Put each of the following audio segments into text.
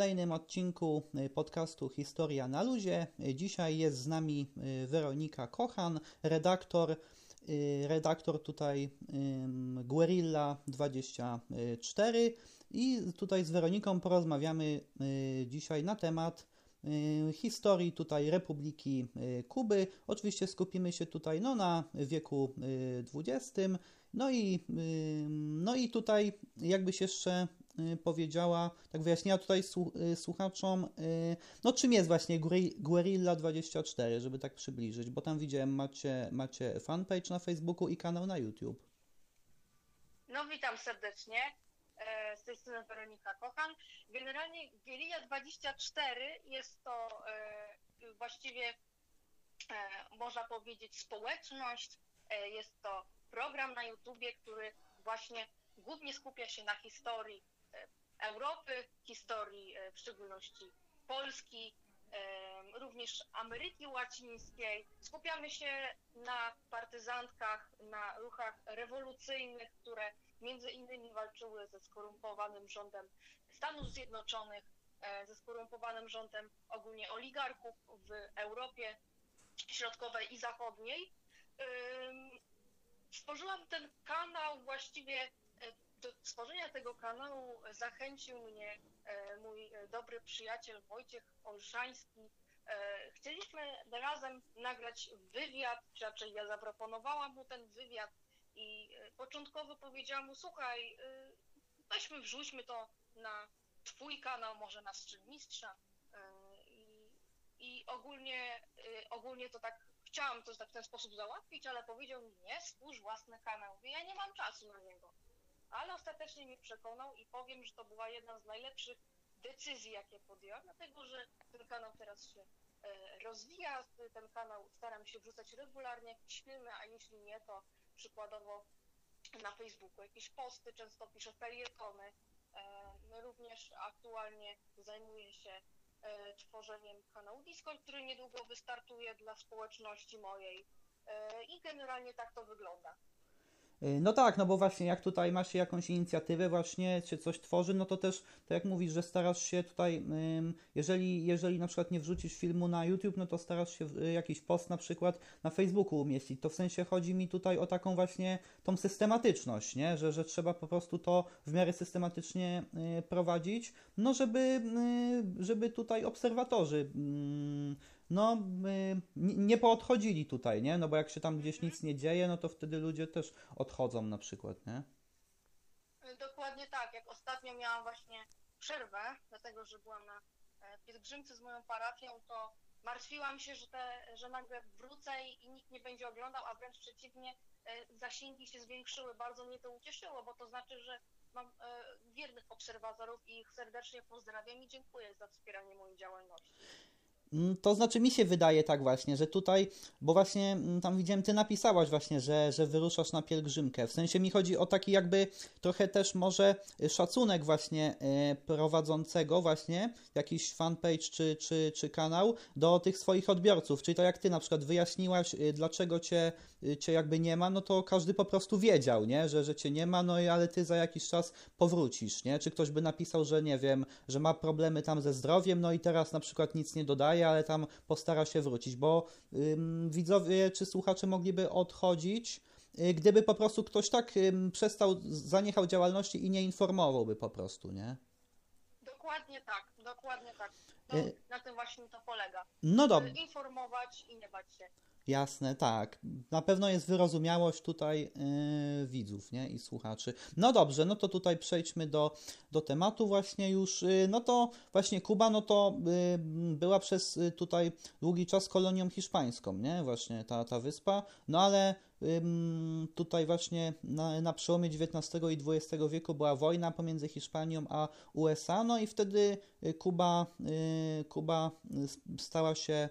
kolejnym odcinku podcastu Historia na luzie. Dzisiaj jest z nami Weronika Kochan, redaktor, redaktor tutaj Guerilla24 i tutaj z Weroniką porozmawiamy dzisiaj na temat historii tutaj Republiki Kuby. Oczywiście skupimy się tutaj no, na wieku XX. No i, no i tutaj jakbyś jeszcze powiedziała, tak wyjaśniła tutaj słuchaczom, no czym jest właśnie Guerilla 24, żeby tak przybliżyć, bo tam widziałem macie, macie fanpage na Facebooku i kanał na YouTube. No witam serdecznie. Z tej strony Weronika Kochan. Generalnie Guerilla 24 jest to właściwie można powiedzieć społeczność, jest to program na YouTubie, który właśnie głównie skupia się na historii Europy, historii w szczególności Polski, również Ameryki Łacińskiej. Skupiamy się na partyzantkach, na ruchach rewolucyjnych, które między innymi walczyły ze skorumpowanym rządem Stanów Zjednoczonych, ze skorumpowanym rządem ogólnie oligarchów w Europie Środkowej i Zachodniej. Stworzyłam ten kanał właściwie do stworzenia tego kanału zachęcił mnie mój dobry przyjaciel Wojciech Olszański. Chcieliśmy razem nagrać wywiad, czy raczej ja zaproponowałam mu ten wywiad i początkowo powiedziałam mu, słuchaj, weźmy, wrzućmy to na twój kanał, może na Strzelmistrza i, i ogólnie, ogólnie to tak chciałam to tak w ten sposób załatwić, ale powiedział mi, nie, stwórz własny kanał. Ja nie mam czasu na niego. Ale ostatecznie mnie przekonał i powiem, że to była jedna z najlepszych decyzji, jakie podjęłam, dlatego że ten kanał teraz się rozwija. Ten kanał staram się wrzucać regularnie jakieś filmy, a jeśli nie, to przykładowo na Facebooku jakieś posty, często piszę felietony. Również aktualnie zajmuję się tworzeniem kanału Discord, który niedługo wystartuje dla społeczności mojej i generalnie tak to wygląda. No tak, no bo właśnie jak tutaj masz jakąś inicjatywę, właśnie się coś tworzy, no to też, tak jak mówisz, że starasz się tutaj, jeżeli, jeżeli na przykład nie wrzucisz filmu na YouTube, no to starasz się jakiś post na przykład na Facebooku umieścić. To w sensie chodzi mi tutaj o taką właśnie tą systematyczność, nie? Że, że trzeba po prostu to w miarę systematycznie prowadzić, no żeby, żeby tutaj obserwatorzy no nie poodchodzili tutaj, nie? No bo jak się tam gdzieś nic nie dzieje, no to wtedy ludzie też odchodzą na przykład, nie? Dokładnie tak. Jak ostatnio miałam właśnie przerwę, dlatego że byłam na pielgrzymce z moją parafią, to martwiłam się, że, te, że nagle wrócę i nikt nie będzie oglądał, a wręcz przeciwnie, zasięgi się zwiększyły. Bardzo mnie to ucieszyło, bo to znaczy, że mam wiernych obserwatorów i ich serdecznie pozdrawiam i dziękuję za wspieranie mojej działalności. To znaczy mi się wydaje tak właśnie, że tutaj, bo właśnie tam widziałem, ty napisałaś właśnie, że, że wyruszasz na pielgrzymkę. W sensie mi chodzi o taki jakby trochę też może szacunek właśnie prowadzącego właśnie jakiś fanpage czy, czy, czy kanał do tych swoich odbiorców. Czyli to jak ty na przykład wyjaśniłaś, dlaczego cię, cię jakby nie ma, no to każdy po prostu wiedział, nie? Że, że cię nie ma, no i ale ty za jakiś czas powrócisz, nie? Czy ktoś by napisał, że nie wiem, że ma problemy tam ze zdrowiem, no i teraz na przykład nic nie dodaje, ale tam postara się wrócić, bo ym, widzowie czy słuchacze mogliby odchodzić, y, gdyby po prostu ktoś tak ym, przestał, zaniechał działalności i nie informowałby po prostu, nie? Dokładnie tak, dokładnie tak. To, Y- na tym właśnie to polega. No Żeby dobrze. Informować i nie bać się. Jasne, tak. Na pewno jest wyrozumiałość tutaj yy, widzów, nie? I słuchaczy. No dobrze, no to tutaj przejdźmy do, do tematu właśnie już. Yy, no to właśnie Kuba, no to yy, była przez y, tutaj długi czas kolonią hiszpańską, nie? Właśnie ta, ta wyspa. No ale tutaj właśnie na, na przełomie XIX i XX wieku była wojna pomiędzy Hiszpanią a USA, no i wtedy y, Kuba, y, Kuba stała się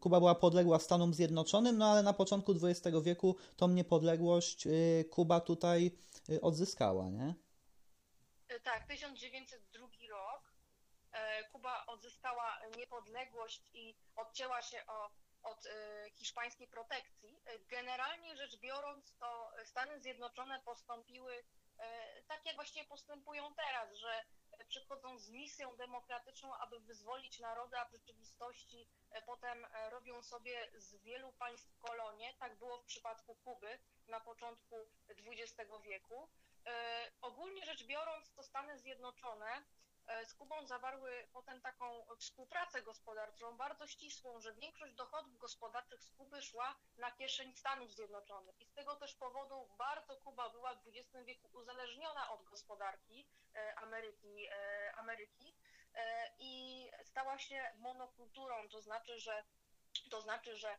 Kuba była podległa Stanom Zjednoczonym, no ale na początku XX wieku tą niepodległość y, Kuba tutaj y, odzyskała, nie? E, Tak, 1902 rok. e, Kuba odzyskała niepodległość i odcięła się o, od e, hiszpańskiej protekcji. Generalnie rzecz biorąc, to Stany Zjednoczone postąpiły tak, jak właściwie postępują teraz, że przychodzą z misją demokratyczną, aby wyzwolić narody, a w rzeczywistości potem robią sobie z wielu państw kolonie. Tak było w przypadku Kuby na początku XX wieku. Ogólnie rzecz biorąc, to Stany Zjednoczone E, z Kubą zawarły potem taką współpracę gospodarczą bardzo ścisłą, że większość dochodów gospodarczych z Kuby szła na kieszeń Stanów Zjednoczonych. I z tego też powodu bardzo Kuba była w XX wieku uzależniona od gospodarki e, Ameryki, e, Ameryki i stała się monokulturą, to znaczy, że to znaczy, że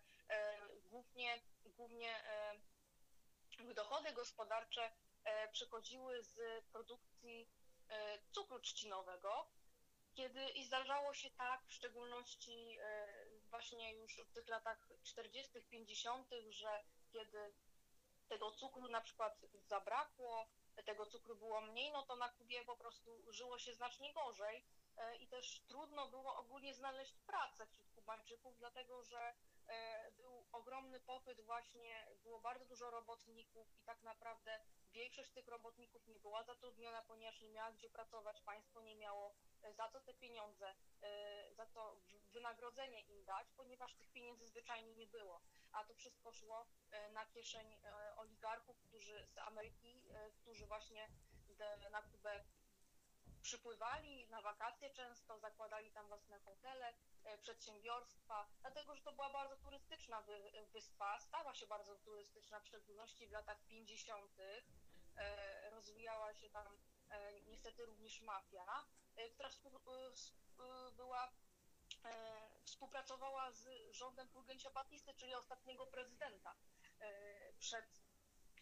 głównie, głównie dochody gospodarcze przychodziły z produkcji E, cukru trzcinowego, kiedy i zdarzało się tak, w szczególności e, właśnie już w tych latach 40., 50., że kiedy tego cukru na przykład zabrakło, tego cukru było mniej, no to na Kubie po prostu żyło się znacznie gorzej e, i też trudno było ogólnie znaleźć pracę wśród Kubańczyków, dlatego że był ogromny popyt właśnie, było bardzo dużo robotników i tak naprawdę Większość tych robotników nie była zatrudniona, ponieważ nie miała gdzie pracować, państwo nie miało e, za co te pieniądze, e, za co wynagrodzenie im dać, ponieważ tych pieniędzy zwyczajnie nie było. A to wszystko szło e, na kieszeń oligarchów, którzy z Ameryki, którzy właśnie na Kubę przypływali na wakacje często, zakładali tam własne hotele, przedsiębiorstwa, dlatego że to była bardzo turystyczna wyspa, stała się bardzo turystyczna, w szczególności w latach 50. E, rozwijała się tam e, niestety również mafia, e, która była, współpracowała z rządem Fulgencio Batisty, czyli ostatniego prezydenta przed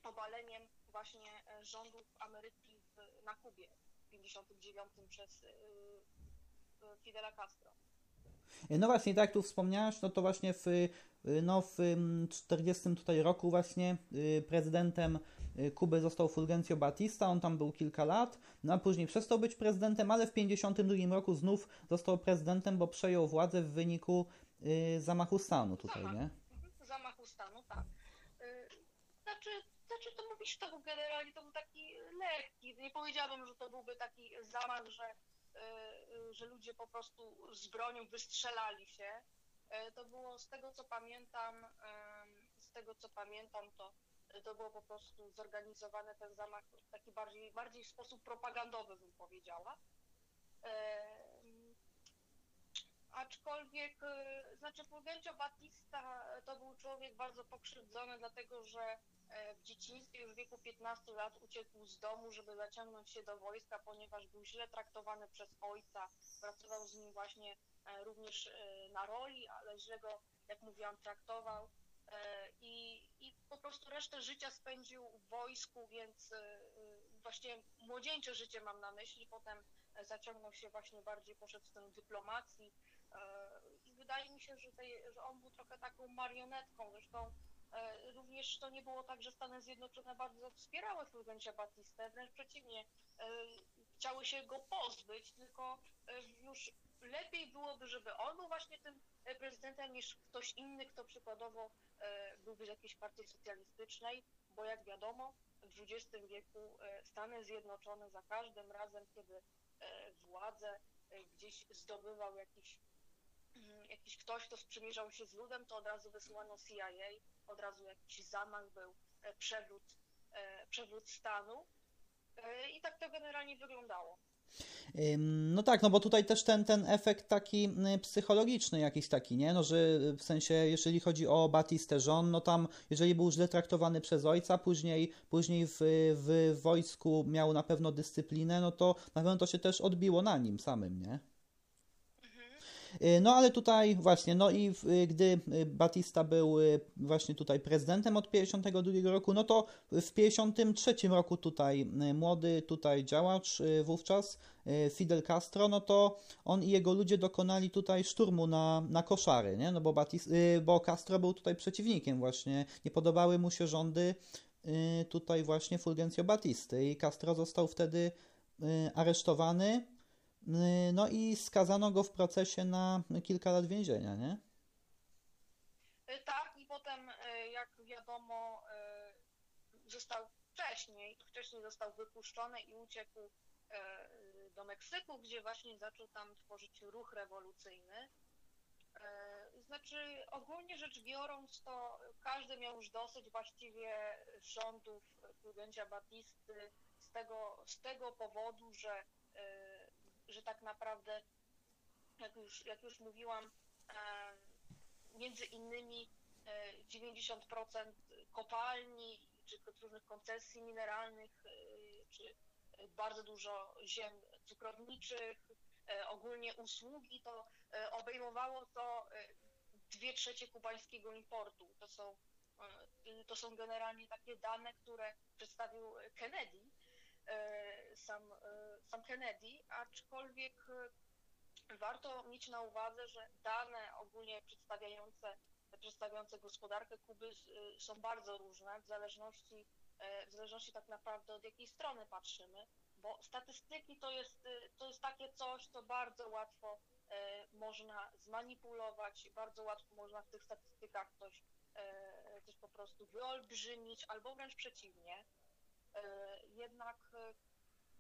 obaleniem właśnie rządów Ameryki na Kubie 59 przez Fidela Castro. No właśnie, tak jak tu wspomniałaś, no to właśnie w, no w 40 tutaj roku właśnie prezydentem Y, Kuby został Fulgencio Batista, on tam był kilka lat, no a później przestał być prezydentem, ale w 1952 roku znów został prezydentem, bo przejął władzę w wyniku y, zamachu stanu tutaj, nie? Mhm, zamachu stanu, tak. Y, znaczy, znaczy to mówisz, to był generalnie, to był taki lekki, nie powiedziałabym, że to byłby taki zamach, że, że ludzie po prostu z bronią wystrzelali się. To było z tego, co pamiętam, z tego, co pamiętam, to to było po prostu zorganizowany ten zamach w taki bardziej, bardziej w sposób propagandowy, bym powiedziała. E, aczkolwiek, e, znaczy Fulgencio Batista to był człowiek bardzo pokrzywdzony, dlatego że e, w dzieciństwie już w wieku 15 lat uciekł z domu, żeby zaciągnąć się do wojska, ponieważ był źle traktowany przez ojca. Pracował z nim właśnie e, również na roli, ale źle go, jak mówiłam, traktował. E, I, I po prostu resztę życia spędził w wojsku, więc e, e, właśnie młodzieńcze życie mam na myśli. Potem zaciągnął się właśnie bardziej, poszedł w stronę dyplomacji. I wydaje mi się, że, tej, że on był trochę taką marionetką. Zresztą również to nie było tak, że Stany Zjednoczone bardzo wspierały Fulgencio Batistę, wręcz przeciwnie, chciały się go pozbyć, tylko już lepiej byłoby, żeby on był właśnie tym prezydentem niż ktoś inny, kto przykładowo E, byłby z jakiejś partii socjalistycznej, bo jak wiadomo, w XX wieku e, Stany Zjednoczone za każdym razem, kiedy e, władzę gdzieś zdobywał jakiś, jakiś ktoś, kto sprzymierzał się z ludem, to od razu wysłano CIA, od razu jakiś zamach był, przewrót, przewrót stanu. I tak to generalnie wyglądało. No tak, no bo tutaj też ten, ten efekt taki psychologiczny jakiś taki, nie? No, że w sensie, jeżeli chodzi o Batistę żon, no tam, jeżeli był źle traktowany przez ojca, później, później w, w wojsku miał na pewno dyscyplinę, no to na pewno to się też odbiło na nim samym, nie? Y, no ale tutaj właśnie, no i y, gdy y, Batista był właśnie tutaj prezydentem od 52 roku, no to w 53 roku tutaj młody tutaj działacz wówczas Fidel Castro, no to on i jego ludzie dokonali tutaj szturmu na, na koszary, nie? No bo, Batista, bo Castro był tutaj przeciwnikiem właśnie, nie podobały mu się rządy tutaj właśnie Fulgencio Batisty i Castro został wtedy aresztowany, no i skazano go w procesie na kilka lat więzienia, nie? Y, tak, i potem, y, jak wiadomo, został wcześniej, wcześniej został wypuszczony i uciekł do Meksyku, gdzie właśnie zaczął tam tworzyć ruch rewolucyjny. Znaczy, ogólnie rzecz biorąc, to każdy miał już dosyć właściwie rządów Fulgencio Batisty z tego, z tego powodu, że, że tak naprawdę, jak już, jak już mówiłam, między innymi 90% kopalni czy różnych koncesji mineralnych, czy bardzo dużo ziem cukrowniczych, ogólnie usługi, to obejmowało to dwie trzecie kubańskiego importu. To są, to są generalnie takie dane, które przedstawił Kennedy, sam, sam Kennedy, aczkolwiek warto mieć na uwadze, że dane ogólnie przedstawiające, przedstawiające gospodarkę Kuby są bardzo różne w zależności, w zależności tak naprawdę od jakiej strony patrzymy, bo statystyki to jest, to jest takie coś, co bardzo łatwo można zmanipulować, bardzo łatwo można w tych statystykach coś, coś po prostu wyolbrzymić, albo wręcz przeciwnie. Jednak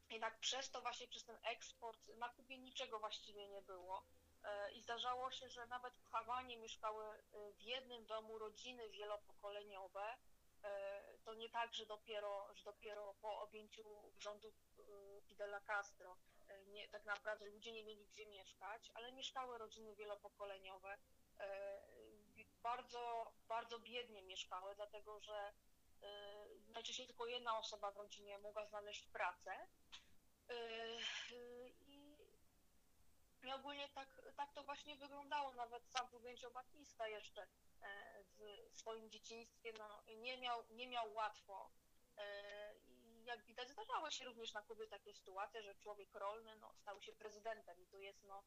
jednak przez to właśnie, przez ten eksport na Kubie niczego właściwie nie było. I zdarzało się, że nawet w Hawanie mieszkały w jednym domu rodziny wielopokoleniowe. To nie tak, że dopiero, że dopiero po objęciu rządów Fidela Castro nie, tak naprawdę ludzie nie mieli gdzie mieszkać, ale mieszkały rodziny wielopokoleniowe. Bardzo, bardzo biednie mieszkały, dlatego że najczęściej tylko jedna osoba w rodzinie mogła znaleźć pracę. I ogólnie tak, tak to właśnie wyglądało. Nawet sam Fulgencio Batista jeszcze w swoim dzieciństwie no, nie, miał, nie miał łatwo. I jak widać, zdarzały się również na Kubie takie sytuacje, że człowiek rolny no, stał się prezydentem. I tu jest, no,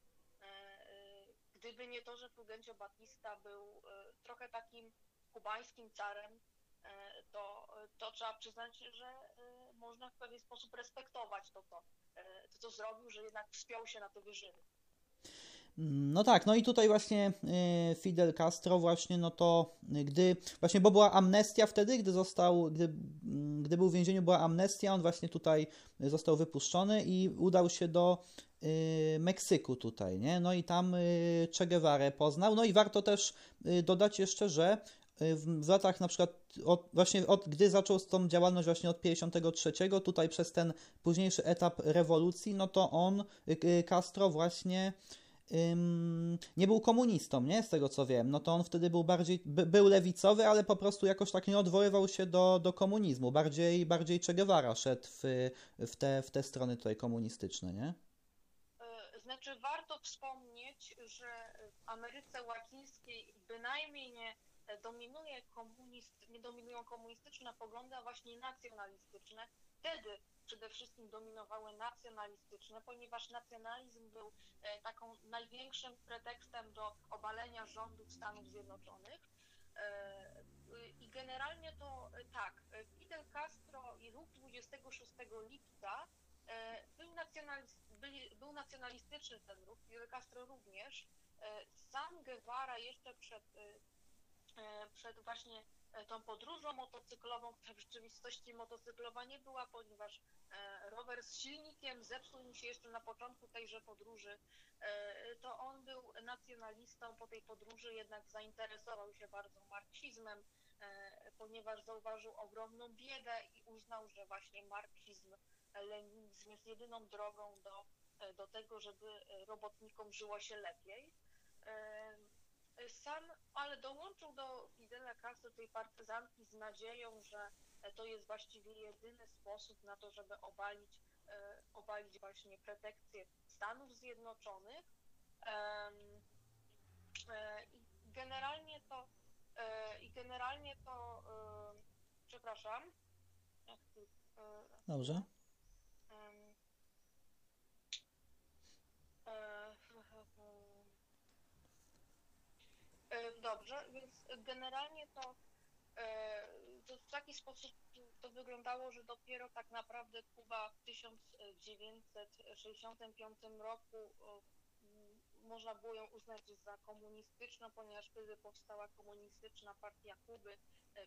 gdyby nie to, że Fulgencio Batista był trochę takim kubańskim carem, to, to trzeba przyznać, że można w pewien sposób respektować to, to, to, co zrobił, że jednak wspiął się na te wyżyny. No tak, no i tutaj właśnie Fidel Castro właśnie, no to gdy, właśnie, bo była amnestia wtedy, gdy został, gdy, gdy był w więzieniu była amnestia, on właśnie tutaj został wypuszczony i udał się do Meksyku tutaj, nie? No i tam Che Guevara poznał. No i warto też dodać jeszcze, że w latach na przykład od, właśnie od, gdy zaczął tą działalność właśnie od 53, tutaj przez ten późniejszy etap rewolucji, no to on, Castro właśnie ym, nie był komunistą, nie? Z tego co wiem. No to on wtedy był bardziej, by, był lewicowy, ale po prostu jakoś tak nie odwoływał się do, do komunizmu. Bardziej, bardziej Che Guevara szedł w, w, te, w te strony tutaj komunistyczne, nie? Znaczy warto wspomnieć, że w Ameryce Łacińskiej bynajmniej nie dominuje komunist, nie dominują komunistyczne poglądy, a właśnie nacjonalistyczne. Wtedy przede wszystkim dominowały nacjonalistyczne, ponieważ nacjonalizm był taką największym pretekstem do obalenia rządów Stanów Zjednoczonych. I generalnie to tak, Fidel Castro i ruch 26 lipca był, nacjonalist, był nacjonalistyczny ten ruch, Fidel Castro również. Sam Guevara jeszcze przed przed właśnie tą podróżą motocyklową, która w rzeczywistości motocyklowa nie była, ponieważ rower z silnikiem zepsuł mu się jeszcze na początku tejże podróży, to on był nacjonalistą po tej podróży, jednak zainteresował się bardzo marksizmem, ponieważ zauważył ogromną biedę i uznał, że właśnie marksizm, leninizm jest jedyną drogą do, do tego, żeby robotnikom żyło się lepiej sam, ale dołączył do Fidela Castro tej partyzanki z nadzieją, że to jest właściwie jedyny sposób na to, żeby obalić, obalić właśnie protekcję Stanów Zjednoczonych. I generalnie to i generalnie to przepraszam. Dobrze. Dobrze, więc generalnie to, to w taki sposób to wyglądało, że dopiero tak naprawdę Kuba w 1965 roku można było ją uznać za komunistyczną, ponieważ wtedy powstała komunistyczna partia Kuby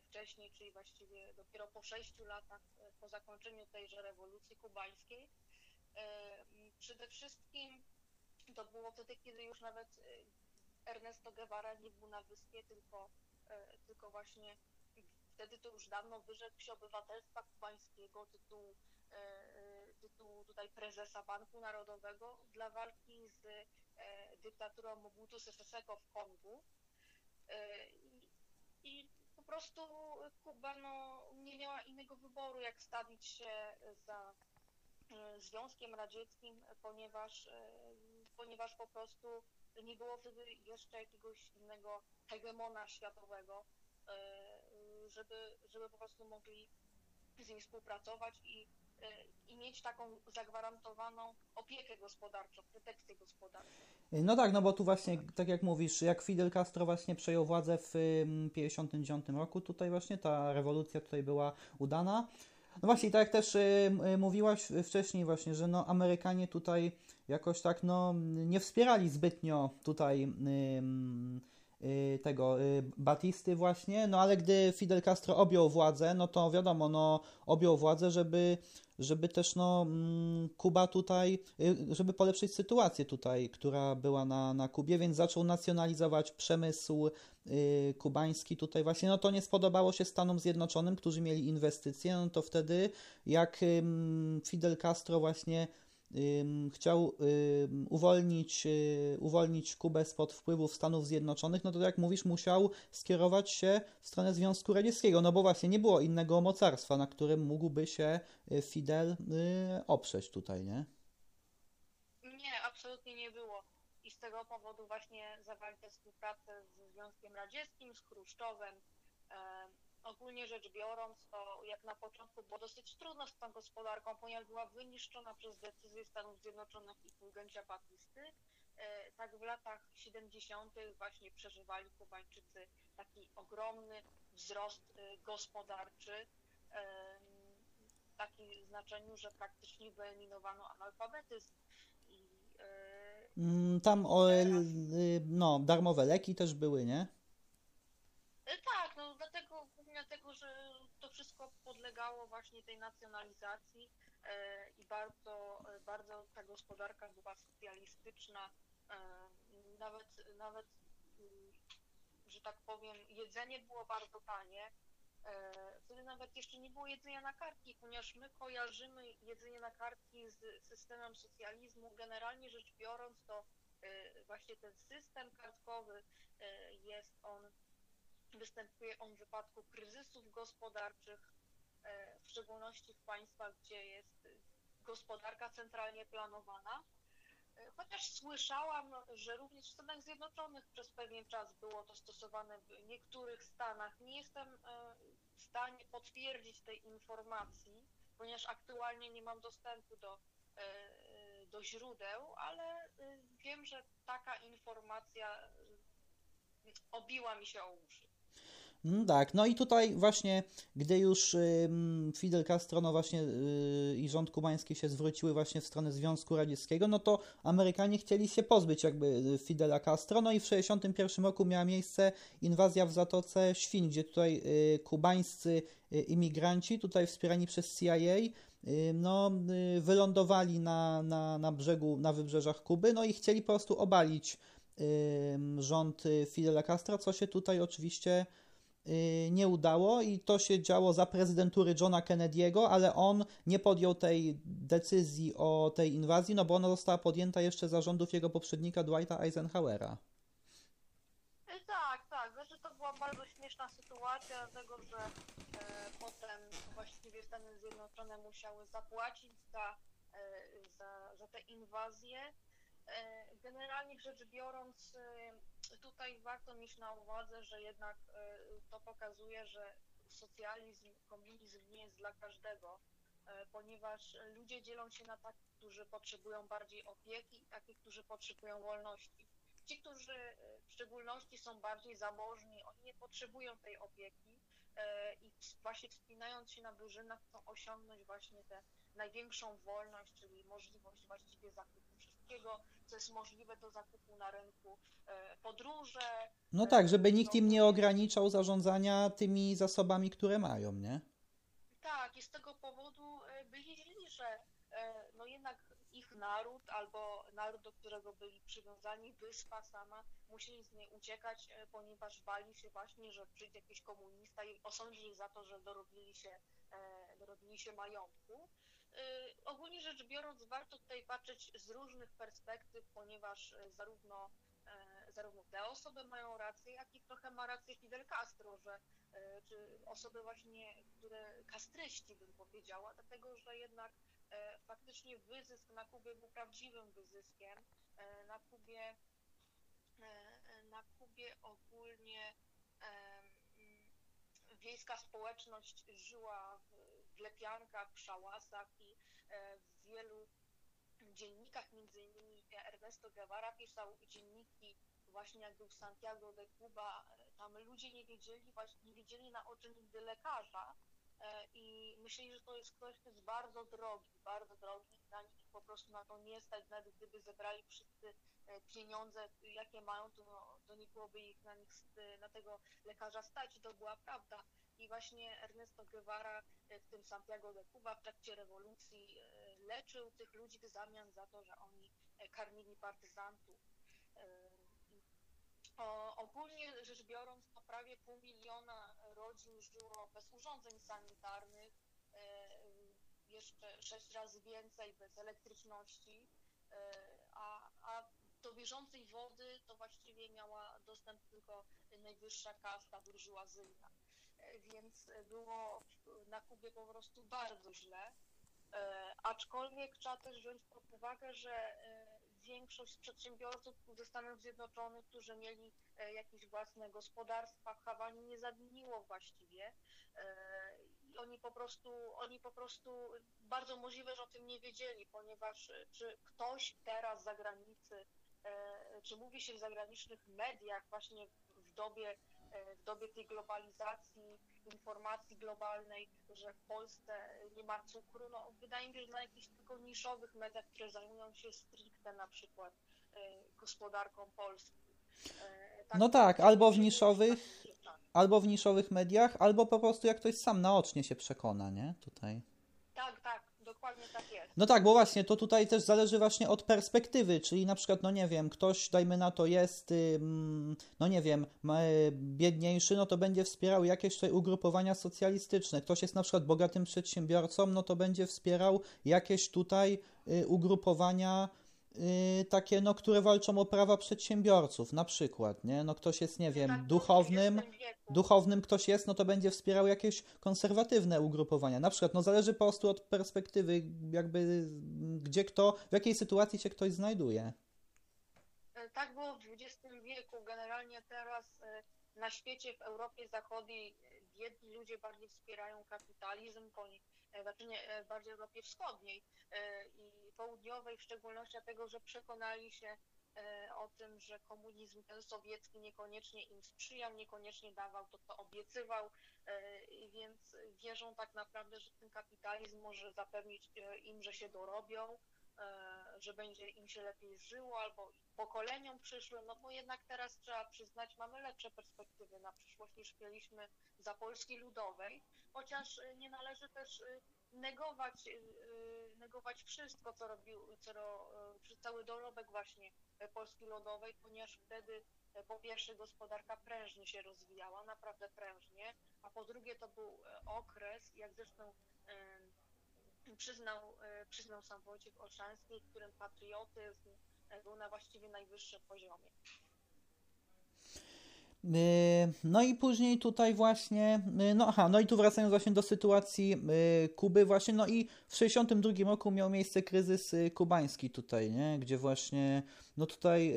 wcześniej, czyli właściwie dopiero po sześciu latach po zakończeniu tejże rewolucji kubańskiej. Przede wszystkim to było wtedy, kiedy już nawet Ernesto Guevara nie był na wyspie, tylko, tylko właśnie wtedy to już dawno wyrzekł się obywatelstwa kubańskiego, tytułu, tytułu tutaj prezesa Banku Narodowego dla walki z dyktaturą Mobutu Sese Seko w Kongu. I, I po prostu Kuba no, nie miała innego wyboru, jak stawić się za e, Związkiem Radzieckim, ponieważ, e, ponieważ po prostu nie było wtedy jeszcze jakiegoś innego hegemona światowego, e, żeby, żeby po prostu mogli z nim współpracować i i mieć taką zagwarantowaną opiekę gospodarczą, protekcję gospodarczą. No tak, no bo tu właśnie, tak jak mówisz, jak Fidel Castro właśnie przejął władzę w 1959 roku, tutaj właśnie ta rewolucja tutaj była udana. No właśnie, tak jak też y, y, mówiłaś wcześniej właśnie, że no Amerykanie tutaj jakoś tak no nie wspierali zbytnio tutaj tego Batisty właśnie, no ale gdy Fidel Castro objął władzę, no to wiadomo, no objął władzę, żeby żeby też no, mm, Kuba tutaj, y, żeby polepszyć sytuację tutaj, która była na, na Kubie, więc zaczął nacjonalizować przemysł y, kubański tutaj właśnie, no to nie spodobało się Stanom Zjednoczonym, którzy mieli inwestycje, no to wtedy jak Fidel Castro właśnie chciał uwolnić, y, uwolnić Kubę spod wpływów Stanów Zjednoczonych, no to jak mówisz, musiał skierować się w stronę Związku Radzieckiego, no bo właśnie nie było innego mocarstwa, na którym mógłby się y, Fidel y, oprzeć tutaj, nie? Nie, absolutnie nie było. I z tego powodu właśnie zawarł tę współpracę ze Związkiem Radzieckim, z Chruszczowem, ogólnie rzecz biorąc, to jak na początku było dosyć trudno z tą gospodarką, ponieważ była wyniszczona przez decyzję Stanów Zjednoczonych i Fulgencia Batisty. E, tak w latach 70. właśnie przeżywali Kubańczycy taki ogromny wzrost e, gospodarczy, w takim znaczeniu, że praktycznie wyeliminowano analfabetyzm. I, e, mm, Tam o, no, darmowe leki też były, nie? Podlegało właśnie tej nacjonalizacji e, i bardzo, e, bardzo ta gospodarka była socjalistyczna. E, nawet, nawet, mm, że tak powiem, jedzenie było bardzo tanie. Wtedy nawet jeszcze nie było jedzenia na kartki, ponieważ my kojarzymy jedzenie na kartki z systemem socjalizmu. Generalnie rzecz biorąc, to właśnie ten system kartkowy jest on, występuje on w wypadku kryzysów gospodarczych, E, w szczególności w państwach, gdzie jest gospodarka centralnie planowana. E, chociaż słyszałam, że również w Stanach Zjednoczonych przez pewien czas było to stosowane w niektórych stanach. Nie jestem e, w stanie potwierdzić tej informacji, ponieważ aktualnie nie mam dostępu do, do źródeł, ale wiem, że taka informacja obiła mi się o uszy. Mm, tak, no i tutaj właśnie, gdy już Fidel Castro no właśnie y, i rząd kubański się zwróciły właśnie w stronę Związku Radzieckiego, no to Amerykanie chcieli się pozbyć jakby y, Fidela Castro, no i w 1961 roku miała miejsce inwazja w Zatoce Świn, gdzie tutaj y, kubańscy imigranci, tutaj wspierani przez CIA, no, wylądowali na, na, na brzegu, na wybrzeżach Kuby, no i chcieli po prostu obalić rząd Fidela Castro, co się tutaj oczywiście Y, nie udało i to się działo za prezydentury Johna Kennedy'ego, ale on nie podjął tej decyzji o tej inwazji, no bo ona została podjęta jeszcze za rządów jego poprzednika Dwighta Eisenhowera. E, tak, tak. Znaczy to była bardzo śmieszna sytuacja, dlatego że e, potem właściwie Stany Zjednoczone musiały zapłacić za, e, za, za tę inwazję. E, generalnie rzecz biorąc, e, tutaj warto mieć na uwadze, że jednak e, to pokazuje, że socjalizm, komunizm nie jest dla każdego, ponieważ ludzie dzielą się na takich, którzy potrzebują bardziej opieki i takich, którzy potrzebują wolności. Ci, którzy w szczególności są bardziej zamożni, oni nie potrzebują tej opieki i właśnie wspinając się na wyżynach chcą osiągnąć właśnie tę największą wolność, czyli możliwość właściwie zakupu wszystkiego, co jest możliwe do zakupu na rynku, e, podróże. No tak, żeby nikt im nie ograniczał zarządzania tymi zasobami, które mają, nie? Tak, i z tego powodu e, byli źli, że e, no jednak naród albo naród, do którego byli przywiązani, wyspa sama, musieli z niej uciekać, e, ponieważ bali się właśnie, że przyjdzie jakiś komunista i osądzi ich za to, że dorobili się, e, dorobili się majątku. E, ogólnie rzecz biorąc, warto tutaj patrzeć z różnych perspektyw, ponieważ zarówno, zarówno te osoby mają rację, jak i trochę ma rację Fidel Castro, że czy osoby właśnie, które kastryści bym powiedziała, dlatego że jednak faktycznie wyzysk na Kubie był prawdziwym wyzyskiem. Na Kubie, na Kubie ogólnie wiejska społeczność żyła w lepiankach, w szałasach i w wielu dziennikach, między innymi Ernesto Guevara pisał dzienniki właśnie jak był w Santiago de Cuba, tam ludzie nie wiedzieli, właśnie nie widzieli na oczy nigdy lekarza, E, i myśleli, że to jest ktoś, kto jest bardzo drogi, bardzo drogi, na nich po prostu na to nie stać, nawet gdyby zebrali wszyscy e, pieniądze, jakie mają, to, no, to nie byłoby ich na, nich, na tego lekarza stać i to była prawda. I właśnie Ernesto Guevara e, w tym Santiago de Cuba w trakcie rewolucji leczył tych ludzi w zamian za to, że oni karmili partyzantów. O, ogólnie rzecz biorąc, to prawie pół miliona rodzin żyło bez urządzeń sanitarnych, e, jeszcze sześć razy więcej bez elektryczności, e, a, a do bieżącej wody to właściwie miała dostęp tylko najwyższa kasta burżuazyjna. E, więc było na Kubie po prostu bardzo źle. Aczkolwiek trzeba też wziąć pod uwagę, że większość przedsiębiorców ze Stanów Zjednoczonych, którzy mieli e, jakieś własne gospodarstwa w Hawanie, nie zawiniło właściwie. E, I oni po prostu, oni po prostu bardzo możliwe, że o tym nie wiedzieli, ponieważ e, czy ktoś teraz z zagranicy, czy mówi się w zagranicznych mediach właśnie w dobie w dobie tej globalizacji, informacji globalnej, że w Polsce nie ma cukru, no wydaje mi się, że na jakichś tylko niszowych mediach, które zajmują się stricte na przykład e, gospodarką Polski. E, tak, no tak, albo w niszowych, tak. albo w niszowych mediach, albo po prostu jak ktoś sam naocznie się przekona, nie? Tutaj. Tak. No tak, bo właśnie to tutaj też zależy właśnie od perspektywy, czyli na przykład, no nie wiem, ktoś, dajmy na to, jest, no nie wiem, biedniejszy, no to będzie wspierał jakieś tutaj ugrupowania socjalistyczne. Ktoś jest na przykład bogatym przedsiębiorcą, no to będzie wspierał jakieś tutaj y, ugrupowania Yy, takie, no, które walczą o prawa przedsiębiorców, na przykład, nie? No ktoś jest, nie wiem, tak, duchownym, duchownym ktoś jest, no to będzie wspierał jakieś konserwatywne ugrupowania. Na przykład, no zależy po prostu od perspektywy, jakby gdzie kto, w jakiej sytuacji się ktoś znajduje. E, tak było w XX wieku. Generalnie teraz e, na świecie, w Europie Zachodniej jedni ludzie bardziej wspierają kapitalizm, znaczy nie, bardziej Europie Wschodniej i południowej, w szczególności dlatego, że przekonali się e, o tym, że komunizm ten sowiecki niekoniecznie im sprzyjał, niekoniecznie dawał to, co obiecywał, e, więc wierzą tak naprawdę, że ten kapitalizm może zapewnić e, im, że się dorobią, że będzie im się lepiej żyło albo pokoleniom przyszłym, no bo jednak teraz trzeba przyznać, mamy lepsze perspektywy na przyszłość niż mieliśmy za Polski Ludowej, chociaż nie należy też negować, y, y, negować wszystko, co robił, co ro, y, przez cały dorobek właśnie Polski Ludowej, ponieważ wtedy po pierwsze gospodarka prężnie się rozwijała, naprawdę prężnie, a po drugie to był okres, jak zresztą przyznał, przyznał sam Wojciech Olszański, którym patriotyzm był na właściwie najwyższym poziomie. Y, no i później tutaj właśnie, no aha, no i tu wracając właśnie do sytuacji Kuby właśnie, no i w 62 roku miał miejsce kryzys kubański tutaj, nie, gdzie właśnie, no tutaj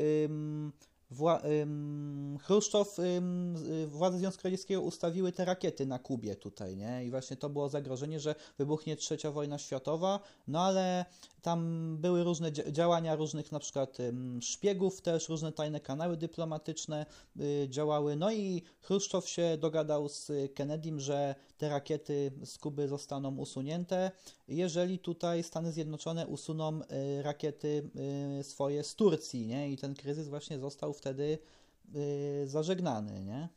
Wła ym, Chruszczow, ym, władze Związku Radzieckiego ustawiły te rakiety na Kubie tutaj, nie? I właśnie to było zagrożenie, że wybuchnie trzecia wojna światowa, no ale tam były różne działania różnych na przykład ym, szpiegów też, różne tajne kanały dyplomatyczne y, działały, no i Chruszczow się dogadał z Kennedym, że te rakiety z Kuby zostaną usunięte, jeżeli tutaj Stany Zjednoczone usuną y, rakiety y, swoje z Turcji, nie? I ten kryzys właśnie został wtedy y, zażegnany, nie?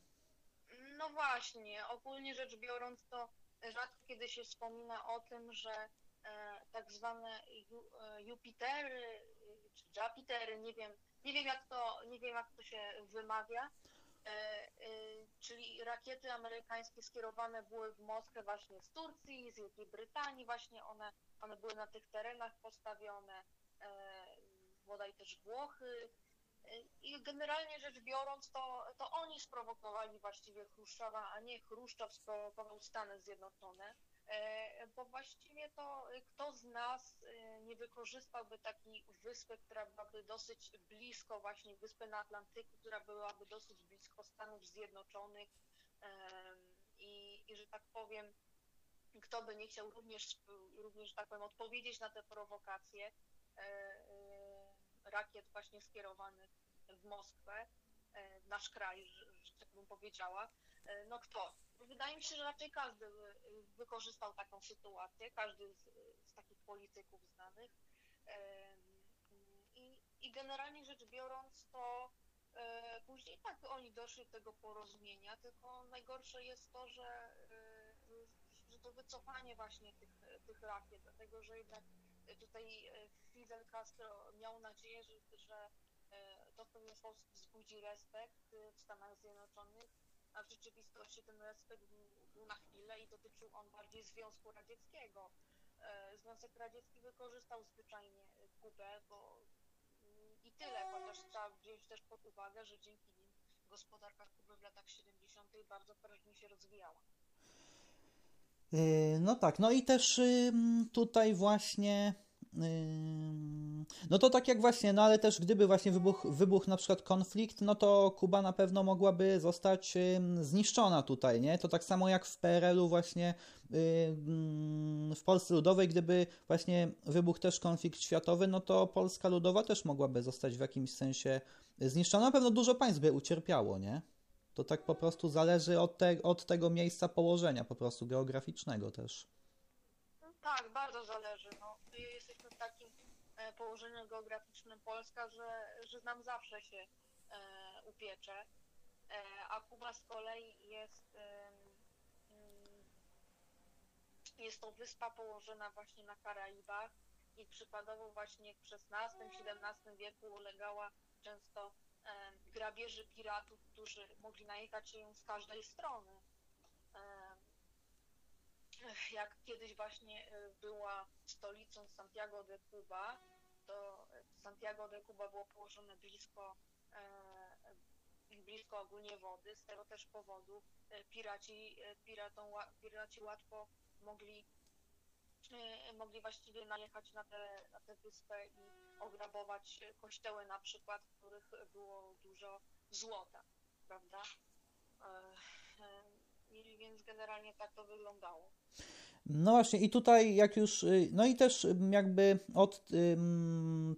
No właśnie, ogólnie rzecz biorąc to rzadko kiedy się wspomina o tym, że e, tak zwane e, Jupitery czy Jupitery, nie wiem, nie wiem jak to, nie wiem jak to się wymawia, e, czyli rakiety amerykańskie skierowane były w Moskwę właśnie z Turcji, z Wielkiej Brytanii, właśnie one, one były na tych terenach postawione, bodaj też Włochy. E, I generalnie rzecz biorąc, to, to oni sprowokowali właściwie Chruszczowa, a nie Chruszczow sprowokował Stany Zjednoczone. E, Bo właściwie to e, kto z nas e, nie wykorzystałby takiej wyspy, która byłaby dosyć blisko właśnie wyspy na Atlantyku, która byłaby dosyć blisko Stanów Zjednoczonych em, i, i że tak powiem, kto by nie chciał również, również tak powiem, odpowiedzieć na te prowokacje e, e, rakiet właśnie skierowanych w Moskwę, e, nasz kraj, że, tak bym powiedziała. E, No kto? Wydaje mi się, że raczej każdy wykorzystał taką sytuację, każdy z, z takich polityków znanych. Em, I, I generalnie rzecz biorąc, to e, później tak oni doszli do tego porozumienia, tylko najgorsze jest to, że, e, że to wycofanie właśnie tych, tych rakiet, dlatego że jednak tutaj e, Fidel Castro miał nadzieję, że, że e, to w pewien sposób wzbudzi respekt e, w Stanach Zjednoczonych, a w rzeczywistości ten respekt był, na chwilę i dotyczył on bardziej Związku Radzieckiego. Związek Radziecki wykorzystał zwyczajnie Kubę, bo mm, i tyle, chociaż trzeba wziąć też pod uwagę, że dzięki nim gospodarka Kuby w latach 70. bardzo prężnie się rozwijała. Yy, No tak, no i też tutaj właśnie. No to tak jak właśnie, no ale też gdyby właśnie wybuchł, wybuchł na przykład konflikt, no to Kuba na pewno mogłaby zostać zniszczona tutaj, nie? To tak samo jak w PRL-u właśnie w Polsce Ludowej, gdyby właśnie wybuchł też konflikt światowy, no to Polska Ludowa też mogłaby zostać w jakimś sensie zniszczona. Na pewno dużo państw by ucierpiało, nie? To tak po prostu zależy od, te, od tego miejsca położenia, po prostu geograficznego też. No tak, bardzo zależy. No, my jesteśmy w takim e, położeniu geograficznym Polska, że, że nam zawsze się e, upiecze, e, a Kuba z kolei jest, mm, jest to wyspa położona właśnie na Karaibach i przykładowo właśnie w XVI-XVII wieku ulegała często grabieży piratów, którzy mogli najechać ją z każdej strony. Jak kiedyś właśnie e, była stolicą Santiago de Cuba, to Santiago de Cuba było położone blisko, e, blisko ogólnie wody. Z tego też powodu e, piraci, piratom, piraci łatwo mogli, e, mogli właściwie najechać na tę na tę wyspę i ograbować kościoły na przykład, w których było dużo złota, prawda? E, e, I więc generalnie tak to wyglądało. No właśnie, i tutaj jak już, y, no i też ym, jakby od,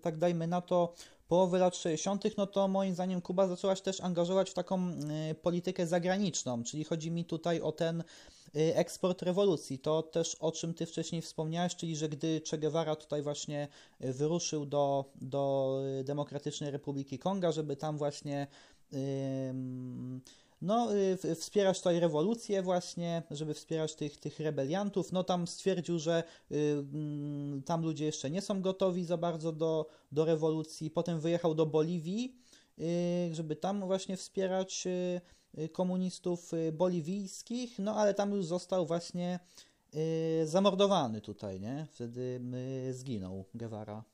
tak dajmy na to, połowy lat 60., no to moim zdaniem Kuba zaczęła się też angażować w taką y, politykę zagraniczną, czyli chodzi mi tutaj o ten eksport rewolucji. To też o czym ty wcześniej wspomniałeś, czyli że gdy Che Guevara tutaj właśnie y, wyruszył do, do y, Demokratycznej Republiki Konga, żeby tam właśnie no, y, wspierać tutaj rewolucję właśnie, żeby wspierać tych, tych rebeliantów. No tam stwierdził, że y, mm, tam ludzie jeszcze nie są gotowi za bardzo do, do rewolucji. Potem wyjechał do Boliwii, y, żeby tam właśnie wspierać y, y, komunistów y, boliwijskich, no ale tam już został właśnie y, zamordowany tutaj, nie? Wtedy y, zginął Guevara.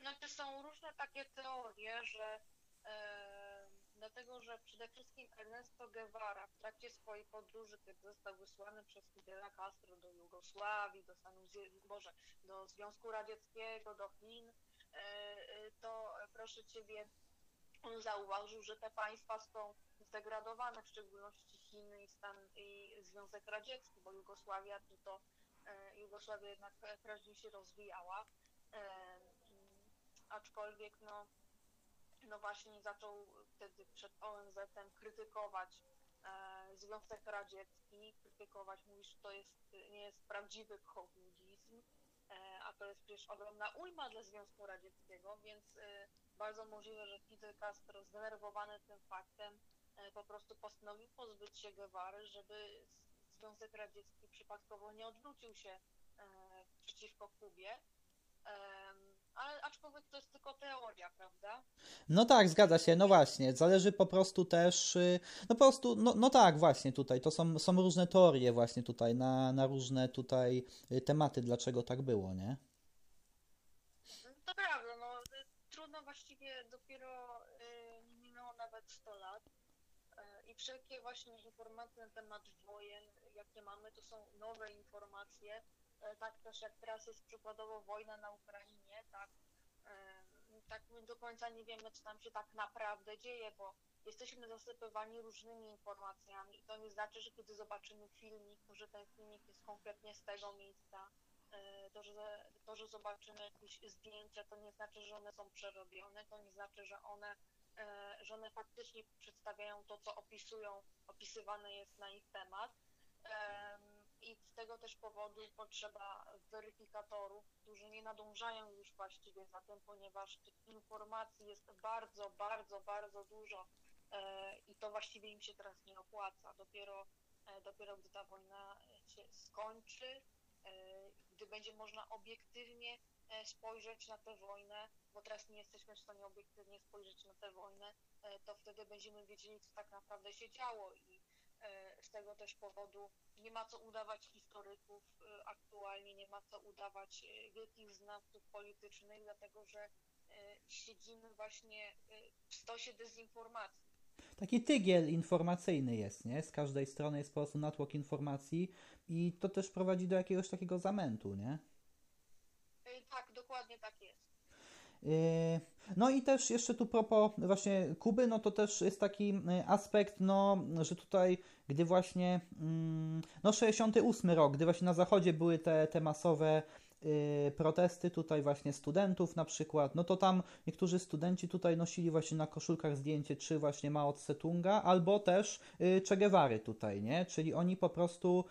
Znaczy są różne takie teorie, że e, dlatego, że przede wszystkim Ernesto Guevara w trakcie swojej podróży, kiedy został wysłany przez Fidela Castro do Jugosławii, do Stanów Zjednoczonych, do Związku Radzieckiego, do Chin, e, e, to e, proszę Ciebie, on zauważył, że te państwa są zdegradowane, w szczególności Chiny i, Stan, i Związek Radziecki, bo Jugosławia to, to e, Jugosławia jednak prężnie się rozwijała. E, aczkolwiek no, no właśnie zaczął wtedy przed ONZ-em krytykować e, Związek Radziecki, krytykować, mówić, że to jest, nie jest prawdziwy komunizm, a to jest przecież ogromna ujma dla Związku Radzieckiego, więc e, bardzo możliwe, że Fidel Castro zdenerwowany tym faktem e, po prostu postanowił pozbyć się Guevary, żeby Związek Radziecki przypadkowo nie odwrócił się przeciwko Kubie. Ale aczkolwiek to jest tylko teoria, prawda? No tak, zgadza się, no właśnie. Zależy po prostu też, y, no po prostu, no, no tak, właśnie tutaj, to są, są różne teorie właśnie tutaj, na, na różne tutaj y, tematy, dlaczego tak było, nie? To prawda, no trudno właściwie dopiero y, nie minęło nawet 100 lat i wszelkie właśnie informacje na temat wojen, jakie mamy, to są nowe informacje, tak też jak teraz jest przykładowo wojna na Ukrainie, tak, e, tak my do końca nie wiemy, co tam się tak naprawdę dzieje, bo jesteśmy zasypywani różnymi informacjami i to nie znaczy, że kiedy zobaczymy filmik, to że ten filmik jest konkretnie z tego miejsca, e, to że, to, że zobaczymy jakieś zdjęcia, to nie znaczy, że one są przerobione, to nie znaczy, że one, że one faktycznie przedstawiają to, co opisują, opisywane jest na ich temat i z tego też powodu potrzeba weryfikatorów, którzy nie nadążają już właściwie za tym, ponieważ tych informacji jest bardzo, bardzo, bardzo dużo e, i to właściwie im się teraz nie opłaca. Dopiero, e, dopiero gdy ta wojna się skończy, e, gdy będzie można obiektywnie spojrzeć na tę wojnę, bo teraz nie jesteśmy w stanie obiektywnie spojrzeć na tę wojnę, to wtedy będziemy wiedzieli, co tak naprawdę się działo i z tego też powodu nie ma co udawać historyków y, aktualnie, nie ma co udawać y, wielkich znawców politycznych, dlatego że siedzimy właśnie w stosie dezinformacji. Taki tygiel informacyjny jest, nie? Z każdej strony jest po prostu natłok informacji i to też prowadzi do jakiegoś takiego zamętu, nie? Tak, dokładnie tak jest. No i też jeszcze tu propos właśnie Kuby, no to też jest taki aspekt, no, że tutaj, gdy właśnie, mm, no 68 rok, gdy właśnie na zachodzie były te, te masowe protesty tutaj właśnie studentów na przykład, no to tam niektórzy studenci tutaj nosili właśnie na koszulkach zdjęcie czy właśnie Mao Tse-tunga, albo też y, Che Guevary tutaj, nie? Czyli oni po prostu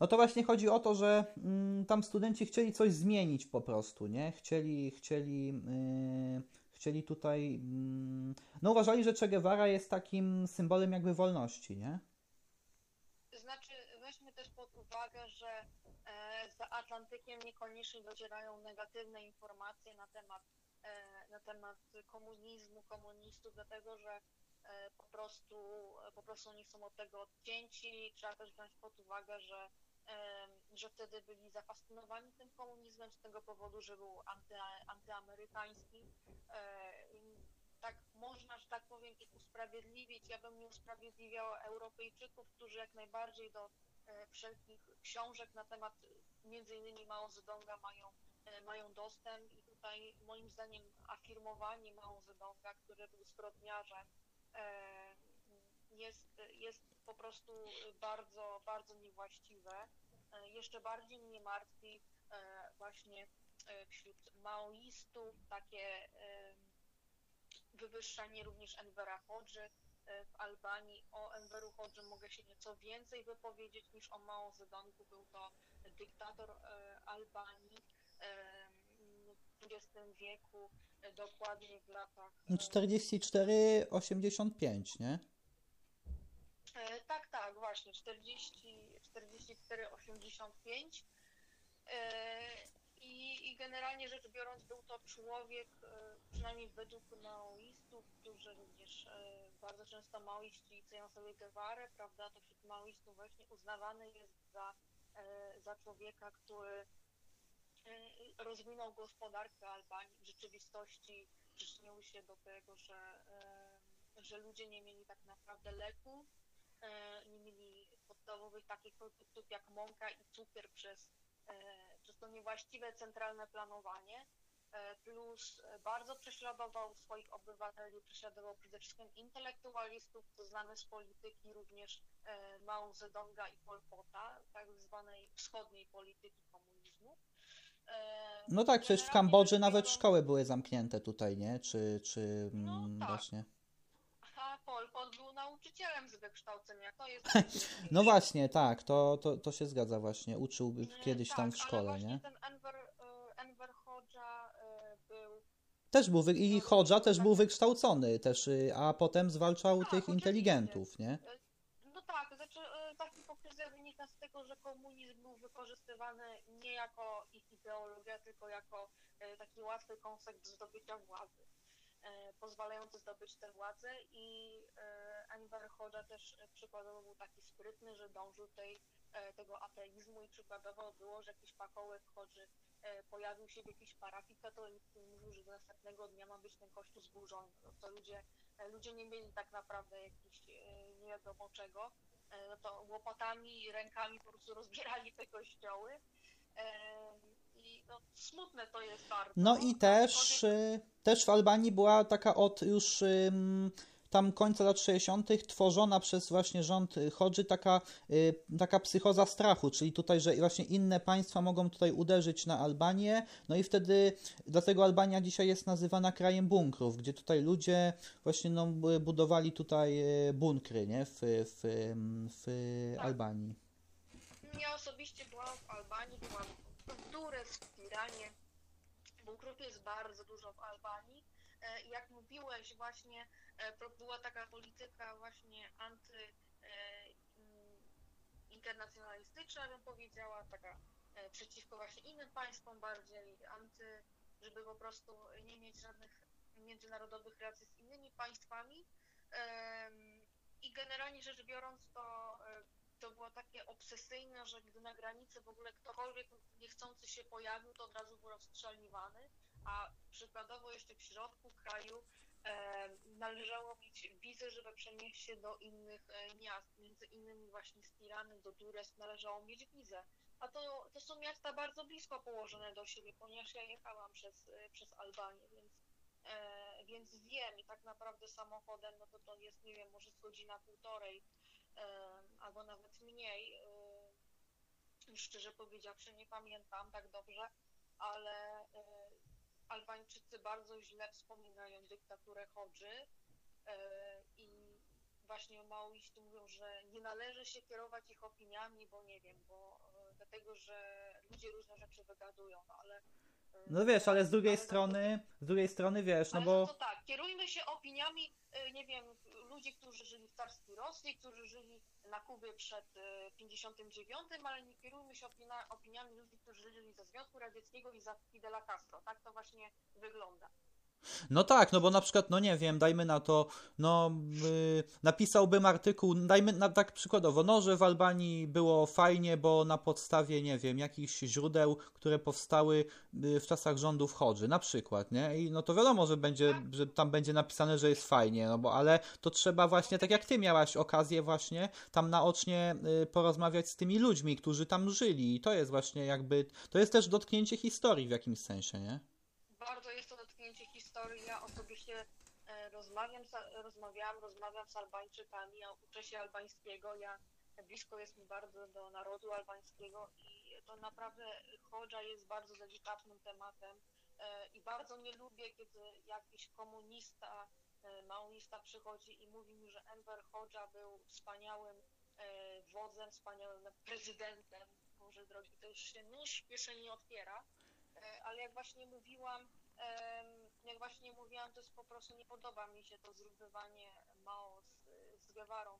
no to właśnie chodzi o to, że mm, tam studenci chcieli coś zmienić po prostu, nie? Chcieli, chcieli, yy, chcieli tutaj, mm, no uważali, że Che Guevara jest takim symbolem jakby wolności, nie? Znaczy, weźmy też pod uwagę, że e, za Atlantykiem niekoniecznie docierają negatywne informacje na temat, e, na temat komunizmu, komunistów, dlatego że po prostu, e, po prostu oni są od tego odcięci. Trzeba też wziąć pod uwagę, że, że wtedy byli zafascynowani tym komunizmem z tego powodu, że był anty, antyamerykański. E, tak można, że tak powiem, ich usprawiedliwić. Ja bym nie usprawiedliwiał Europejczyków, którzy jak najbardziej do wszelkich książek na temat między innymi Mao Zedonga mają, mają dostęp i tutaj moim zdaniem afirmowanie Mao Zedonga, który był zbrodniarzem, E, jest, jest po prostu bardzo, bardzo niewłaściwe. E, jeszcze bardziej mnie martwi e, właśnie wśród maoistów takie wywyższanie również Envera Hodży w Albanii. O Enveru Hodży mogę się nieco więcej wypowiedzieć niż o Mao Zedongu. Był to dyktator Albanii XX wieku, dokładnie w latach... 44-85, nie? E, tak, tak, właśnie, 44-85. E, I, I generalnie rzecz biorąc, był to człowiek, e, przynajmniej według maoistów, którzy również bardzo często maoiści cenią sobie Guevara, prawda, to wśród maoistów właśnie uznawany jest za, za człowieka, który rozwinął gospodarkę Albanii. W rzeczywistości przyczynił się do tego, że, y, że ludzie nie mieli tak naprawdę leków, y, nie mieli podstawowych takich produktów jak mąka i cukier przez, przez to niewłaściwe centralne planowanie. Plus bardzo prześladował swoich obywateli, prześladował przede wszystkim intelektualistów, to znamy z polityki również Mao Zedonga i Pol Pota, tak zwanej wschodniej polityki komunizmu. No tak, przecież w Kambodży nawet szkoły były zamknięte tutaj, nie? Czy, czy no, mm, tak. właśnie... A Pol Pot był nauczycielem z wykształcenia, to jest... no właśnie, tak, to, to, to się zgadza właśnie, uczył kiedyś tak, tam w szkole, ale nie? ten Enver, e, Enver e, był... Też był, wy... i Hodża też był wykształcony, też, y, a potem zwalczał tak, tych inteligentów, nie? No tak, to znaczy ta hipokryzja wynika z tego, to, że komunizm był wykorzystywany nie jako ich ideologia, tylko jako e, taki łatwy koncept zdobycia władzy, e, pozwalający zdobyć tę władzę i Enver Hoxha też przykładowo był taki sprytny, że dążył tej, tego ateizmu i przykładowo było, że jakiś pakołek Hodży pojawił się w jakiejś parafii katolickiej i mówił, że do następnego dnia ma być ten kościół zburzony. No to ludzie, ludzie nie mieli tak naprawdę jakichś nie wiadomo czego, E, to łopatami i rękami po prostu rozbierali te kościoły. E, I no, smutne to jest bardzo. No i też, y, też w Albanii była taka od już tam końca lat 60. tworzona przez właśnie rząd Hodży taka, y, taka psychoza strachu, czyli tutaj, że właśnie inne państwa mogą tutaj uderzyć na Albanię, no i wtedy dlatego Albania dzisiaj jest nazywana krajem bunkrów, gdzie tutaj ludzie właśnie no, budowali tutaj y, bunkry, nie, w, w, w tak. Albanii. Ja osobiście byłam w Albanii, byłam w Durę, w Iranie. Bunkrów jest bardzo dużo w Albanii. E, jak mówiłeś właśnie była taka polityka właśnie anty e, mm, bym powiedziała, taka e, przeciwko właśnie innym państwom bardziej, anty, żeby po prostu nie mieć żadnych międzynarodowych relacji z innymi państwami. I generalnie rzecz biorąc, to, to było takie obsesyjne, że gdy na granicy w ogóle ktokolwiek niechcący się pojawił, to od razu był rozstrzeliwany, a przykładowo jeszcze w środku kraju należało mieć wizę, żeby przenieść się do innych e, miast, między innymi właśnie z Tirany do Dures należało mieć wizę. A to, to są miasta bardzo blisko położone do siebie, ponieważ ja jechałam przez, e, przez Albanię, więc, e, więc wiem i tak naprawdę samochodem, no to to jest, nie wiem, może z godzina półtorej e, albo nawet mniej. E, szczerze powiedziawszy, nie pamiętam tak dobrze, ale e, Albańczycy bardzo źle wspominają dyktaturę Hodży e, i właśnie maoiści mówią, że nie należy się kierować ich opiniami, bo nie wiem, bo e, dlatego, że ludzie różne rzeczy wygadują, no ale no wiesz, ale z drugiej strony, z drugiej strony wiesz, no bo... No to tak, kierujmy się opiniami, nie wiem, ludzi, którzy żyli w carskiej Rosji, którzy żyli na Kubie przed 59, e, ale nie kierujmy się opinia, opiniami ludzi, którzy żyli ze Związku Radzieckiego i za Fidela Castro. Tak to właśnie wygląda. No tak, no bo na przykład, no nie wiem, dajmy na to, no yy, napisałbym artykuł, dajmy na tak przykładowo, no, że w Albanii było fajnie, bo na podstawie, nie wiem, jakichś źródeł, które powstały yy, w czasach rządów Hodży, na przykład, nie? I no to wiadomo, że będzie, że tam będzie napisane, że jest fajnie, no bo, ale to trzeba właśnie, tak jak ty miałaś okazję właśnie tam naocznie yy, porozmawiać z tymi ludźmi, którzy tam żyli i to jest właśnie jakby, to jest też dotknięcie historii w jakimś sensie, nie? Bardzo jest to. Osobiście e, rozmawiam, rozmawiałam, rozmawiam z Albańczykami, ja uczę się albańskiego, ja blisko jest mi bardzo do narodu albańskiego i to naprawdę Chodża jest bardzo delikatnym tematem e, i bardzo nie lubię, kiedy jakiś komunista, e, maoista przychodzi i mówi mi, że Enver Chodża był wspaniałym wodzem, wspaniałym prezydentem. Może drogi, to już się nóż w nie otwiera, ale jak właśnie mówiłam, jak właśnie mówiłam, to jest po prostu nie podoba mi się to zrównanie Mao z, z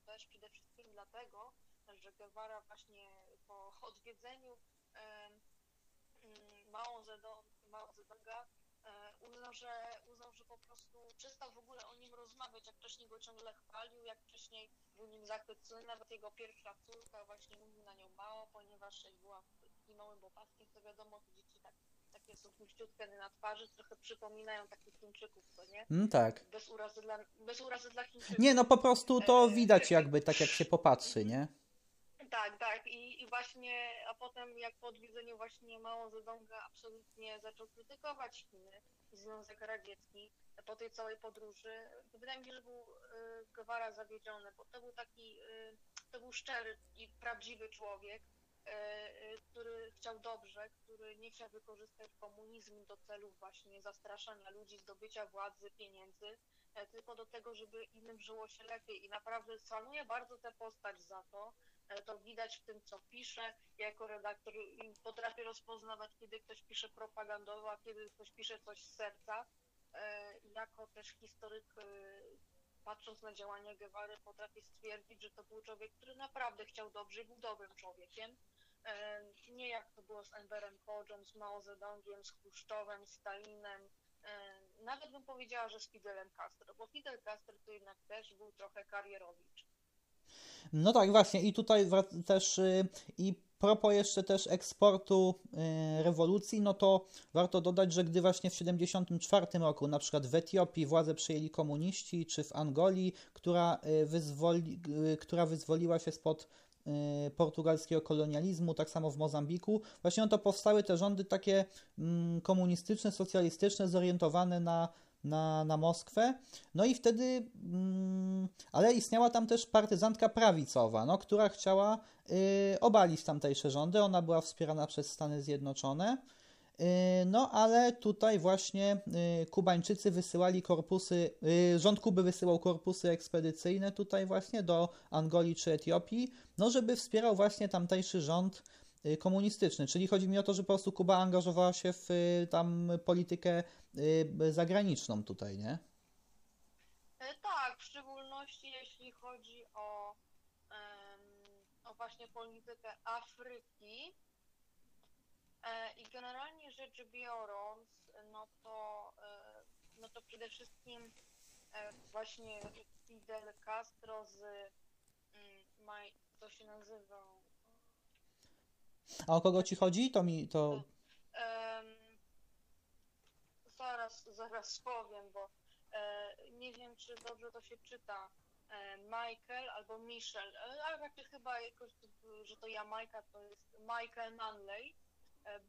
też, przede wszystkim dlatego, że Guevara właśnie po odwiedzeniu mm, Mao, Zedong, Mao Zedonga e, uznał, że, uznał, że po prostu przestał w ogóle o nim rozmawiać, jak wcześniej go ciągle chwalił, jak wcześniej był nim zachwycony, nawet jego pierwsza córka właśnie mówił na nią Mao, ponieważ była takim małym bobaskiem, to wiadomo, dzieci tak takie są puściutkie na twarzy, trochę przypominają takich Chińczyków, co nie? Mm, tak. Bez urazy, dla, bez urazy dla Chińczyków. Nie, no po prostu to widać jakby, tak jak się popatrzy, nie? Tak, tak. I, I, właśnie, a potem jak po odwiedzeniu właśnie Mao Zedonga absolutnie zaczął krytykować Chiny i Związek Radziecki po tej całej podróży, to wydaje mi się, że był y, Guevara zawiedziony, bo to był taki, y, to był szczery i prawdziwy człowiek, E, e, który chciał dobrze, który nie chciał wykorzystać komunizmu do celów właśnie zastraszania ludzi, zdobycia władzy, pieniędzy, e, tylko do tego, żeby innym żyło się lepiej. I naprawdę szanuję bardzo tę postać za to. To widać w tym, co pisze. Ja jako redaktor potrafię rozpoznawać, kiedy ktoś pisze propagandowo, a kiedy ktoś pisze coś z serca. Jako też historyk patrząc na działania Guevary potrafię stwierdzić, że to był człowiek, który naprawdę chciał dobrze i był dobrym człowiekiem. E, nie jak to było z Enverem Hodżem, z Mao Zedongiem, z Chruszczowem, Stalinem, e, nawet bym powiedziała, że z Fidelem Castro, bo Fidel Castro to jednak też był trochę karierowicz. No tak, właśnie i tutaj też y, i propos jeszcze też eksportu y, rewolucji, no to warto dodać, że gdy właśnie w 1974 roku na przykład w Etiopii władzę przejęli komuniści, czy w Angolii, która, y, wyzwoli, która wyzwoliła się spod portugalskiego kolonializmu, tak samo w Mozambiku. Właśnie no to powstały te rządy takie mm, komunistyczne, socjalistyczne, zorientowane na na, na Moskwę. No i wtedy, mm, ale istniała tam też partyzantka prawicowa, no, która chciała y, obalić tamtejsze rządy. Ona była wspierana przez Stany Zjednoczone. Y, no, ale tutaj właśnie y, Kubańczycy wysyłali korpusy, y, rząd Kuby wysyłał korpusy ekspedycyjne tutaj właśnie do Angolii czy Etiopii, no, żeby wspierał właśnie tamtejszy rząd komunistyczny. Czyli chodzi mi o to, że po prostu Kuba angażowała się w y, tam politykę y, zagraniczną tutaj, nie? E, tak, w szczególności jeśli chodzi o, o właśnie politykę Afryki. E, I generalnie rzecz biorąc, no to, e, no to przede wszystkim właśnie Fidel Castro z, mm, to się nazywa, a o kogo ci chodzi? To mi to. Um, zaraz, zaraz powiem, bo e, nie wiem, czy dobrze to się czyta. E, Michael albo Michel, ale raczej chyba jakoś, że to Jamajka to jest Michael Manley.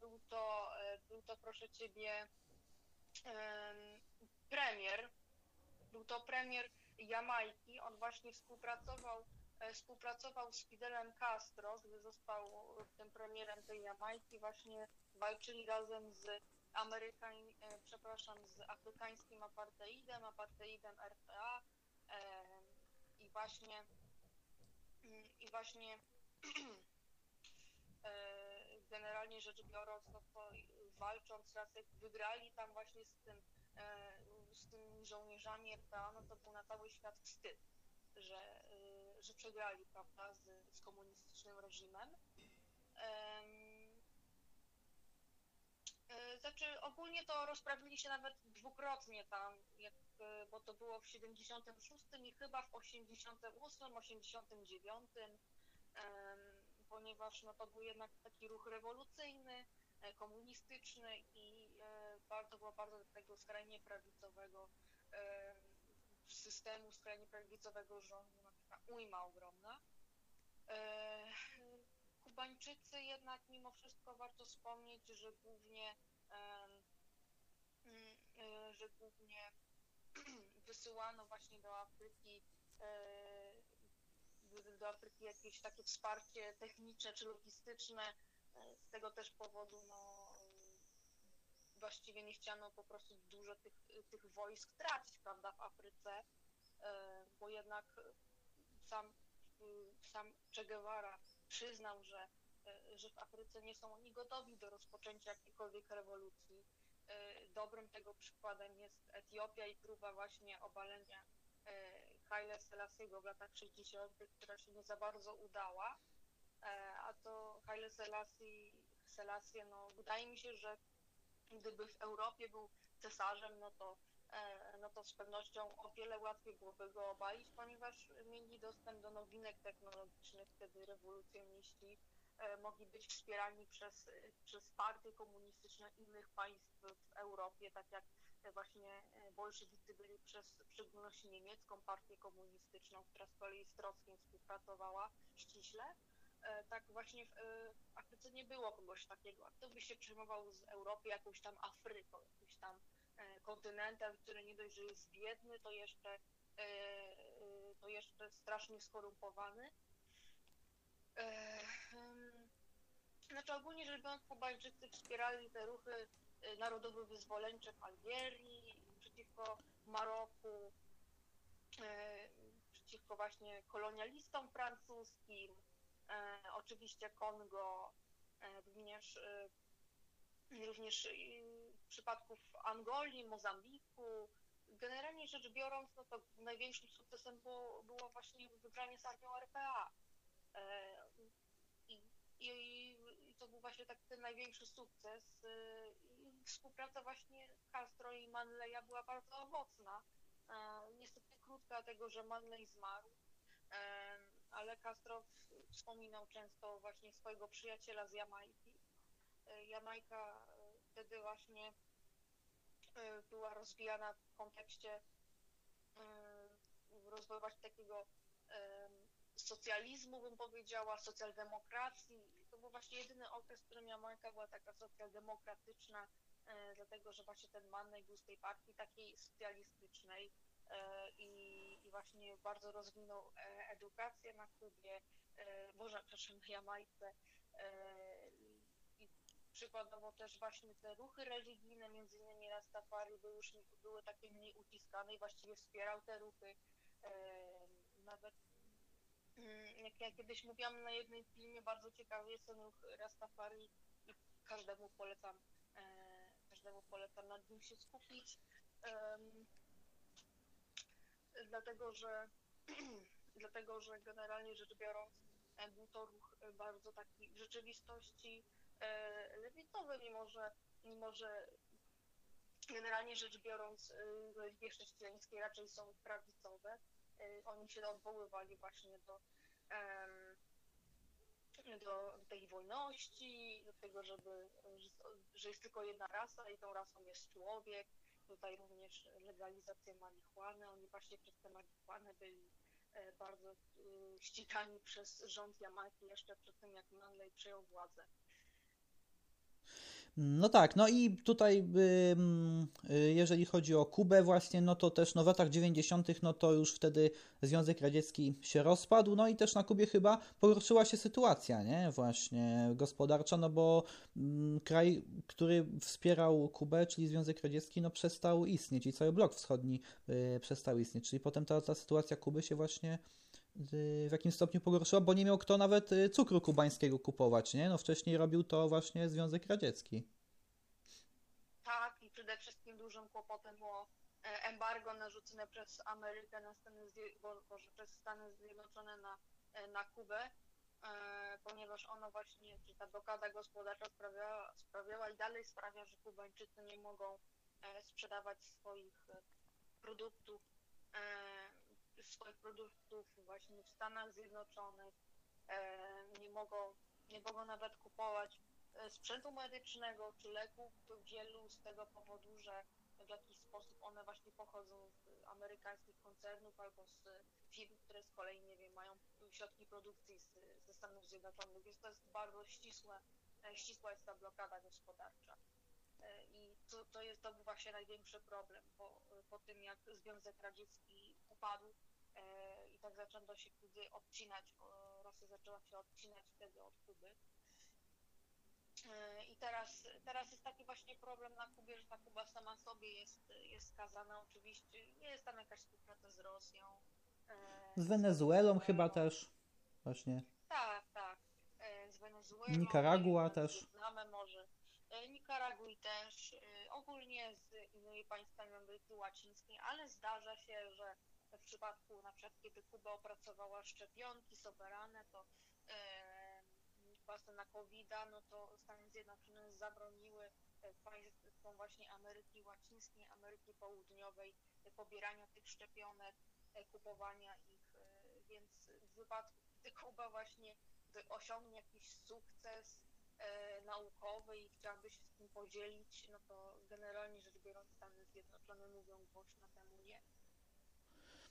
Był to, był to proszę ciebie premier. Był to premier Jamajki. On właśnie współpracował współpracował z Fidelem Castro, gdy został tym premierem tej Jamajki, właśnie walczyli razem z Amerykań, e, przepraszam, z afrykańskim apartheidem, apartheidem RPA e, i właśnie i właśnie generalnie rzecz biorąc, no to walcząc raz jak wygrali tam właśnie z tym z tymi żołnierzami RPA, no to był na cały świat wstyd, że że przegrali, prawda, z, z komunistycznym reżimem. E, znaczy ogólnie to rozprawili się nawet dwukrotnie tam, jak, e, bo to było w 76 i chyba w 88, 89, ponieważ no, to był jednak taki ruch rewolucyjny, e, komunistyczny i to było bardzo tego skrajnie prawicowego systemu, skrajnie prawicowego rządu taka ujma ogromna. E, Kubańczycy jednak mimo wszystko warto wspomnieć, że głównie, mm, e, że głównie wysyłano właśnie do Afryki e, do Afryki jakieś takie wsparcie techniczne czy logistyczne. Z tego też powodu no, właściwie nie chciano po prostu dużo tych, tych wojsk tracić prawda, w Afryce, bo jednak sam, y, sam Che Guevara przyznał, że, y, że w Afryce nie są oni gotowi do rozpoczęcia jakiejkolwiek rewolucji. Dobrym tego przykładem jest Etiopia i próba właśnie obalenia Haile Selassiego w latach 60., która się nie za bardzo udała. A to Haile Selassie, Selassie no, wydaje mi się, że gdyby w Europie był cesarzem, no to E, no to z pewnością o wiele łatwiej byłoby go obalić, ponieważ mieli dostęp do nowinek technologicznych, wtedy rewolucjoniści e, mogli być wspierani przez, przez partie komunistyczne innych państw w Europie, tak jak właśnie bolszewicy byli przez w szczególności niemiecką partię komunistyczną, która z kolei z Trockiem współpracowała ściśle. E, tak właśnie w Afryce nie było kogoś takiego. Kto by się przejmował z Europy jakąś tam Afryką, jakimś tam E, kontynentem, który nie dość, że jest biedny, to jeszcze, e, e, to jeszcze strasznie skorumpowany. Znaczy ogólnie rzecz biorąc, Kubańczycy wspierali te ruchy narodowo-wyzwoleńcze w Algierii, przeciwko Maroku, przeciwko właśnie kolonialistom francuskim, oczywiście Kongo, również, również przypadków Angolii, Mozambiku. Generalnie rzecz biorąc, no to największym sukcesem było, było właśnie wygranie z armią RPA. I, i, I to był właśnie tak ten największy sukces. I współpraca właśnie Castro i Manleya była bardzo owocna. Niestety krótka, dlatego że Manley zmarł ale Castro wspominał często właśnie swojego przyjaciela z Jamajki. E, Jamajka e, wtedy właśnie e, była rozwijana w kontekście rozwoju takiego socjalizmu, bym powiedziała, socjaldemokracji. To był właśnie jedyny okres, w którym Jamajka była taka socjaldemokratyczna, dlatego że właśnie ten Manley był z tej partii takiej socjalistycznej i, i właśnie bardzo rozwinął edukację na Kubie, Boże, przepraszam, na Jamajce. I przykładowo też właśnie te ruchy religijne, między innymi Rastafari, były, już, były takie mniej uciskane i właściwie wspierał te ruchy. Nawet mm, jak ja kiedyś mówiłam na jednej filmie, bardzo ciekawy jest ten ruch Rastafari i każdemu polecam, każdemu polecam nad nim się skupić dlatego że, dlatego, że generalnie rzecz biorąc e, był to ruch e, bardzo taki w rzeczywistości e, lewicowy, mimo że, mimo że generalnie rzecz biorąc religie chrześcijańskie raczej są prawicowe. Oni się odwoływali właśnie do, do tej wolności, do tego, żeby, że jest tylko jedna rasa i tą rasą jest człowiek, tutaj również legalizację marihuany. Oni właśnie przez tę marihuanę byli e, bardzo e, ścigani przez rząd Jamajki jeszcze przed tym, jak Manley przejął władzę. No tak, no i tutaj y, jeżeli chodzi o Kubę właśnie, no to też no w latach 90. no to już wtedy Związek Radziecki się rozpadł, no i też na Kubie chyba pogorszyła się sytuacja, nie, właśnie gospodarcza, no bo kraj, który wspierał Kubę, czyli Związek Radziecki, no przestał istnieć i cały blok wschodni y, przestał istnieć, czyli potem ta, ta sytuacja Kuby się właśnie w jakimś stopniu pogorszyła, bo nie miał kto nawet y, cukru kubańskiego kupować, nie? No wcześniej robił to właśnie Związek Radziecki. Tak, i przede wszystkim dużym kłopotem było e, embargo narzucone przez Amerykę na Stany, przez Stany Zjednoczone na, e, na Kubę, e, ponieważ ono właśnie, czy ta blokada gospodarcza sprawiała, sprawiała i dalej sprawia, że Kubańczycy nie mogą sprzedawać swoich produktów swoich produktów właśnie w Stanach Zjednoczonych, e, nie mogą, nie mogą nawet kupować e, sprzętu medycznego czy leków wielu z tego powodu, że w jakiś sposób one właśnie pochodzą z amerykańskich koncernów albo z firm, które z kolei, nie wiem, mają środki produkcji z, ze Stanów Zjednoczonych, więc to jest bardzo ścisłe, e, ścisła jest ta blokada gospodarcza. I to, to, jest, to był właśnie największy problem po, po tym, jak Związek Radziecki upadł, i tak zaczęto się Kuby odcinać, Rosja zaczęła się odcinać wtedy od Kuby. E, I teraz, teraz jest taki właśnie problem na Kubie, że ta Kuba sama sobie jest, jest skazana. Oczywiście nie jest tam jakaś współpraca z Rosją. E, z Wenezuelą chyba też. Właśnie. Tak, tak. Z Wenezuelą. Nikaragua też. Znamy może. Nikaragui też. Ogólnie z innymi państwami Ameryki Łacińskiej, ale zdarza się, że w przypadku na przykład kiedy Kuba opracowała szczepionki soberane, to właśnie na covid no to Stany Zjednoczone zabroniły e, państwom właśnie Ameryki Łacińskiej, Ameryki Południowej e, pobierania tych szczepionek, e, kupowania ich, więc w wypadku, gdy Kuba właśnie osiągnie jakiś sukces naukowy i chciałaby się z tym podzielić, no to generalnie rzecz biorąc Stany Zjednoczone mówią głośno temu nie.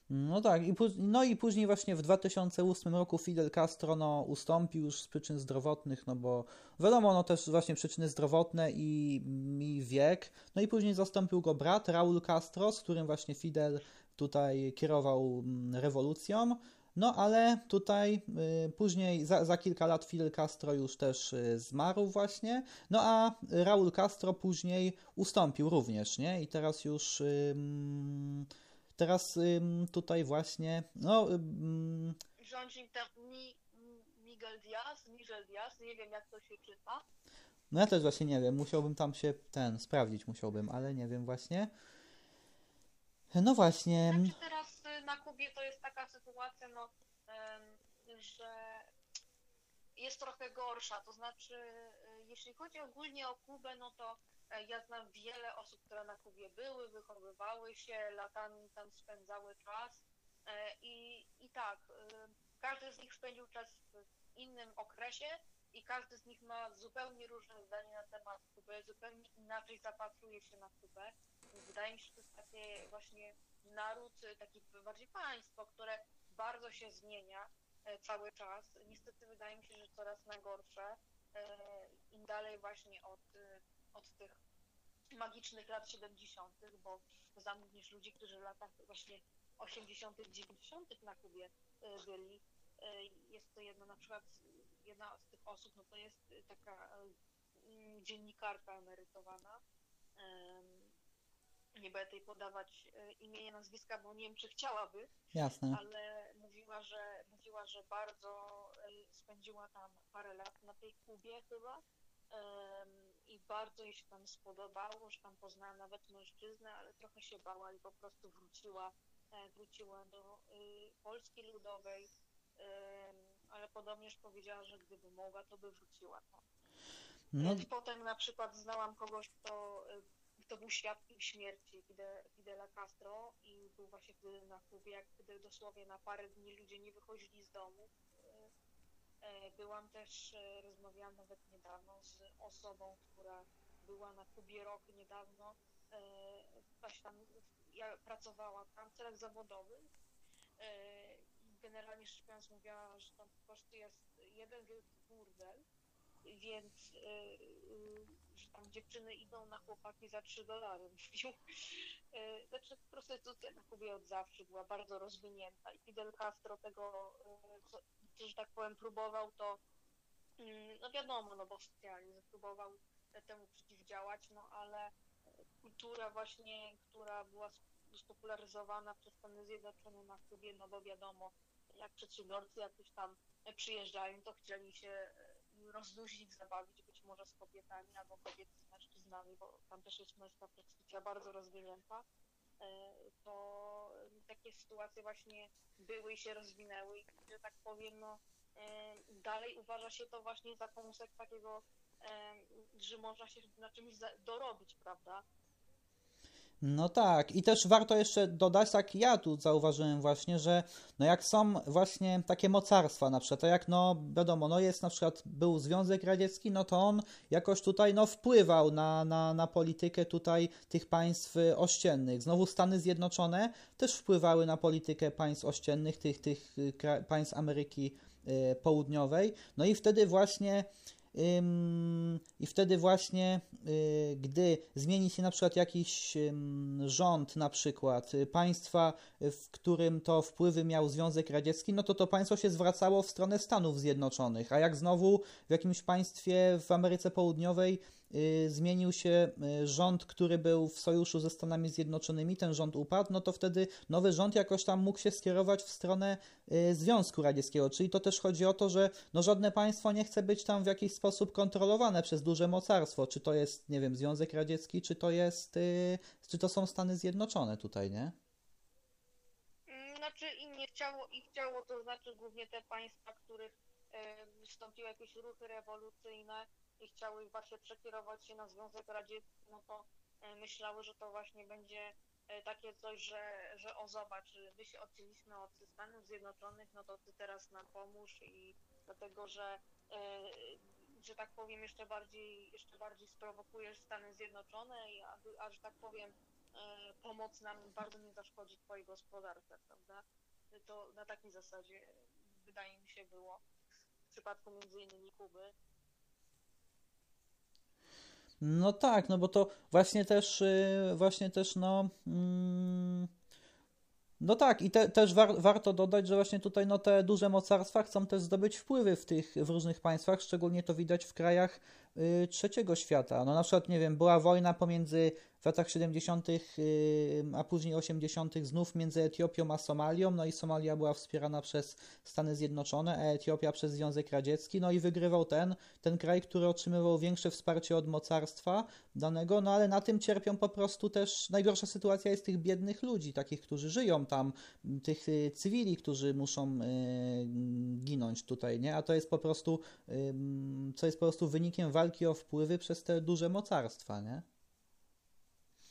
No tak, i no i później właśnie w 2008 roku Fidel Castro no, ustąpił już z przyczyn zdrowotnych, no bo wiadomo, no też właśnie przyczyny zdrowotne i, i wiek. No i później zastąpił go brat Raul Castro, z którym właśnie Fidel tutaj kierował mm, rewolucją. No ale tutaj y, później za, za, kilka lat Fidel Castro już też y, zmarł właśnie. No a Raul Castro później ustąpił również, nie? I teraz już y, Teraz tutaj właśnie, no... Ym, Rządzi tam Diaz, Miguel Diaz, nie wiem jak to się czyta. No ja też właśnie nie wiem, musiałbym tam się ten sprawdzić musiałbym, ale nie wiem właśnie. No właśnie. Znaczy teraz y, na Kubie to jest taka sytuacja, no, że jest trochę gorsza. To znaczy, y, jeśli chodzi ogólnie o Kubę, no to ja znam wiele osób, które na Kubie były, wychowywały się, latami tam spędzały czas. E, I, i tak, y, każdy z nich spędził czas w innym okresie i każdy z nich ma zupełnie różne zdanie na temat Kuby, zupełnie inaczej zapatruje się na Kubę. Wydaje mi się, że to jest takie właśnie naród, y, taki bardziej państwo, które bardzo się zmienia e, cały czas. Niestety wydaje mi się, że coraz na gorsze. E, Im dalej właśnie od, od tych magicznych lat 70., bo znam również ludzi, którzy w latach właśnie 80., 90. na Kubie y, byli. E, Jest to jedna na przykład, jedna z tych osób, no to jest taka mm, dziennikarka emerytowana. Em, Nie będę jej podawać e, imienia, nazwiska, bo nie wiem, czy chciałaby, Jasne. ale mówiła, że mówiła, że bardzo e, spędziła tam parę lat na tej Kubie chyba i bardzo jej się tam spodobało, że tam poznała nawet mężczyznę, ale trochę się bała i po prostu wróciła, e, wróciła do y, Polski Ludowej, em, ale podobnież powiedziała, że gdyby mogła, to by wróciła tam. No, E, Potem na przykład znałam kogoś, kto, y, kto był świadkiem śmierci Fide, Fidela Castro i był właśnie wtedy na Kubie, jak gdy dosłownie na parę dni ludzie nie wychodzili z domu. E, Byłam też, e, rozmawiałam nawet niedawno z osobą, która była na Kubie rok niedawno. Właśnie tam, ja pracowała tam w celach zawodowych. e, i Generalnie rzecz biorąc mówiła, że tam po prostu jest jeden wielki burdel więc że tam dziewczyny idą na chłopaki za 3 dolary, mówił. Y, Znaczy prostytucja na Kubie od zawsze była bardzo rozwinięta i Fidel Castro tego, co, że tak powiem, próbował to, mm, no wiadomo, no bo socjalizm próbował temu przeciwdziałać, no ale kultura właśnie, która była sp- spopularyzowana przez Stany Zjednoczone na Kubie, no bo wiadomo, jak przedsiębiorcy jakoś tam przyjeżdżają, to chcieli się e, rozluźnić, zabawić może z kobietami albo kobiety z mężczyznami, bo tam też jest męska prostytucja bardzo rozwinięta, e, to takie sytuacje właśnie były i się rozwinęły i, że tak powiem, no e, dalej uważa się to właśnie za kąsek takiego, e, że można się na czymś dorobić, prawda? No tak, i też warto jeszcze dodać, tak ja tu zauważyłem właśnie, że no jak są właśnie takie mocarstwa na przykład, to jak no wiadomo, no jest na przykład był Związek Radziecki, no to on jakoś tutaj no wpływał na, na, na politykę tutaj tych państw ościennych. Znowu Stany Zjednoczone też wpływały na politykę państw ościennych, tych, tych y, państw Ameryki y, Południowej. No i wtedy właśnie I wtedy właśnie, y, gdy zmieni się na przykład jakiś rząd, na przykład y, państwa, y, w którym to wpływy miał Związek Radziecki, no to to państwo się zwracało w stronę Stanów Zjednoczonych, a jak znowu w jakimś państwie w Ameryce Południowej zmienił się y, rząd, który był w sojuszu ze Stanami Zjednoczonymi, ten rząd upadł, no to wtedy nowy rząd jakoś tam mógł się skierować w stronę y, Związku Radzieckiego, czyli to też chodzi o to, że no żadne państwo nie chce być tam w jakiś sposób kontrolowane przez duże mocarstwo, czy to jest, nie wiem, Związek Radziecki, czy to jest, y, czy to są Stany Zjednoczone tutaj, nie? Mm, Znaczy i nie chciało, i chciało to znaczy głównie te państwa, których wystąpiły jakieś ruchy rewolucyjne i chciały właśnie przekierować się na Związek Radziecki, no to myślały, że to właśnie będzie e, takie coś, że, że o zobacz, my się odcięliśmy od Stanów Zjednoczonych, no to ty teraz nam pomóż i dlatego, że e, że tak powiem jeszcze bardziej, jeszcze bardziej sprowokujesz Stany Zjednoczone i a, a że tak powiem e, pomoc nam bardzo nie zaszkodzi twojej gospodarce, prawda? To na takiej zasadzie wydaje mi się było przypadku między innymi Kuby. No tak, no bo to właśnie też, y, właśnie też, no, mm, no tak, i te, też war, warto dodać, że właśnie tutaj, no, te duże mocarstwa chcą też zdobyć wpływy w tych, w różnych państwach, szczególnie to widać w krajach y, trzeciego świata. No na przykład, nie wiem, była wojna pomiędzy w latach 70., a później 80. znów między Etiopią a Somalią. No i Somalia była wspierana przez Stany Zjednoczone, a Etiopia przez Związek Radziecki. No i wygrywał ten, ten kraj, który otrzymywał większe wsparcie od mocarstwa danego, no ale na tym cierpią po prostu też. Najgorsza sytuacja jest tych biednych ludzi, takich, którzy żyją tam, tych y, cywili, którzy muszą y, ginąć tutaj, nie? A to jest po prostu, co jest po prostu wynikiem walki o wpływy przez te duże mocarstwa, nie?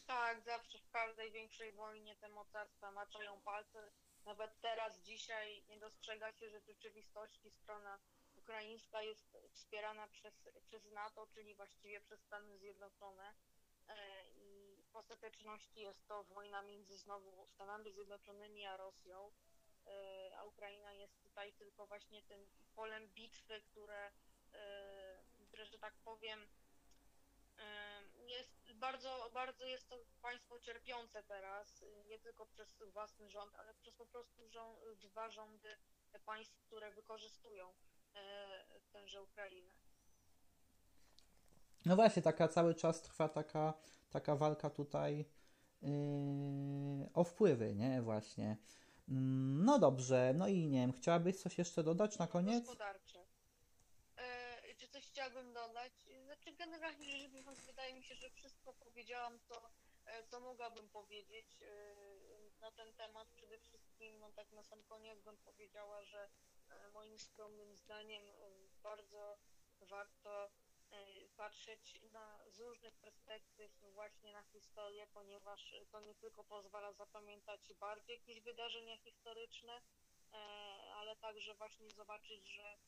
Tak, zawsze w każdej większej wojnie te mocarstwa maczają palce. Nawet teraz, dzisiaj nie dostrzega się, że w rzeczywistości strona ukraińska jest wspierana przez, przez NATO, czyli właściwie przez Stany Zjednoczone. E, I w ostateczności jest to wojna między znowu Stanami Zjednoczonymi a Rosją. E, a Ukraina jest tutaj tylko właśnie tym polem bitwy, które, e, które że tak powiem, jest bardzo, bardzo jest to państwo cierpiące teraz, nie tylko przez własny rząd, ale przez po prostu rząd, dwa rządy państw, które wykorzystują tęże Ukrainę. No właśnie, taka cały czas trwa taka, taka walka tutaj yy, o wpływy, nie? Właśnie. Mm, no dobrze, no i nie wiem, chciałabyś coś jeszcze dodać na koniec? Gospodarcze. E, czy coś chciałabym dodać? Znaczy generalnie rzecz biorąc wydaje mi się, że wszystko powiedziałam, co, e, co mogłabym powiedzieć e, na ten temat. Przede wszystkim, no tak na sam koniec bym powiedziała, że e, moim skromnym zdaniem bardzo warto patrzeć na, z różnych perspektyw właśnie na historię, ponieważ to nie tylko pozwala zapamiętać bardziej jakieś wydarzenia historyczne, ale także właśnie zobaczyć, że,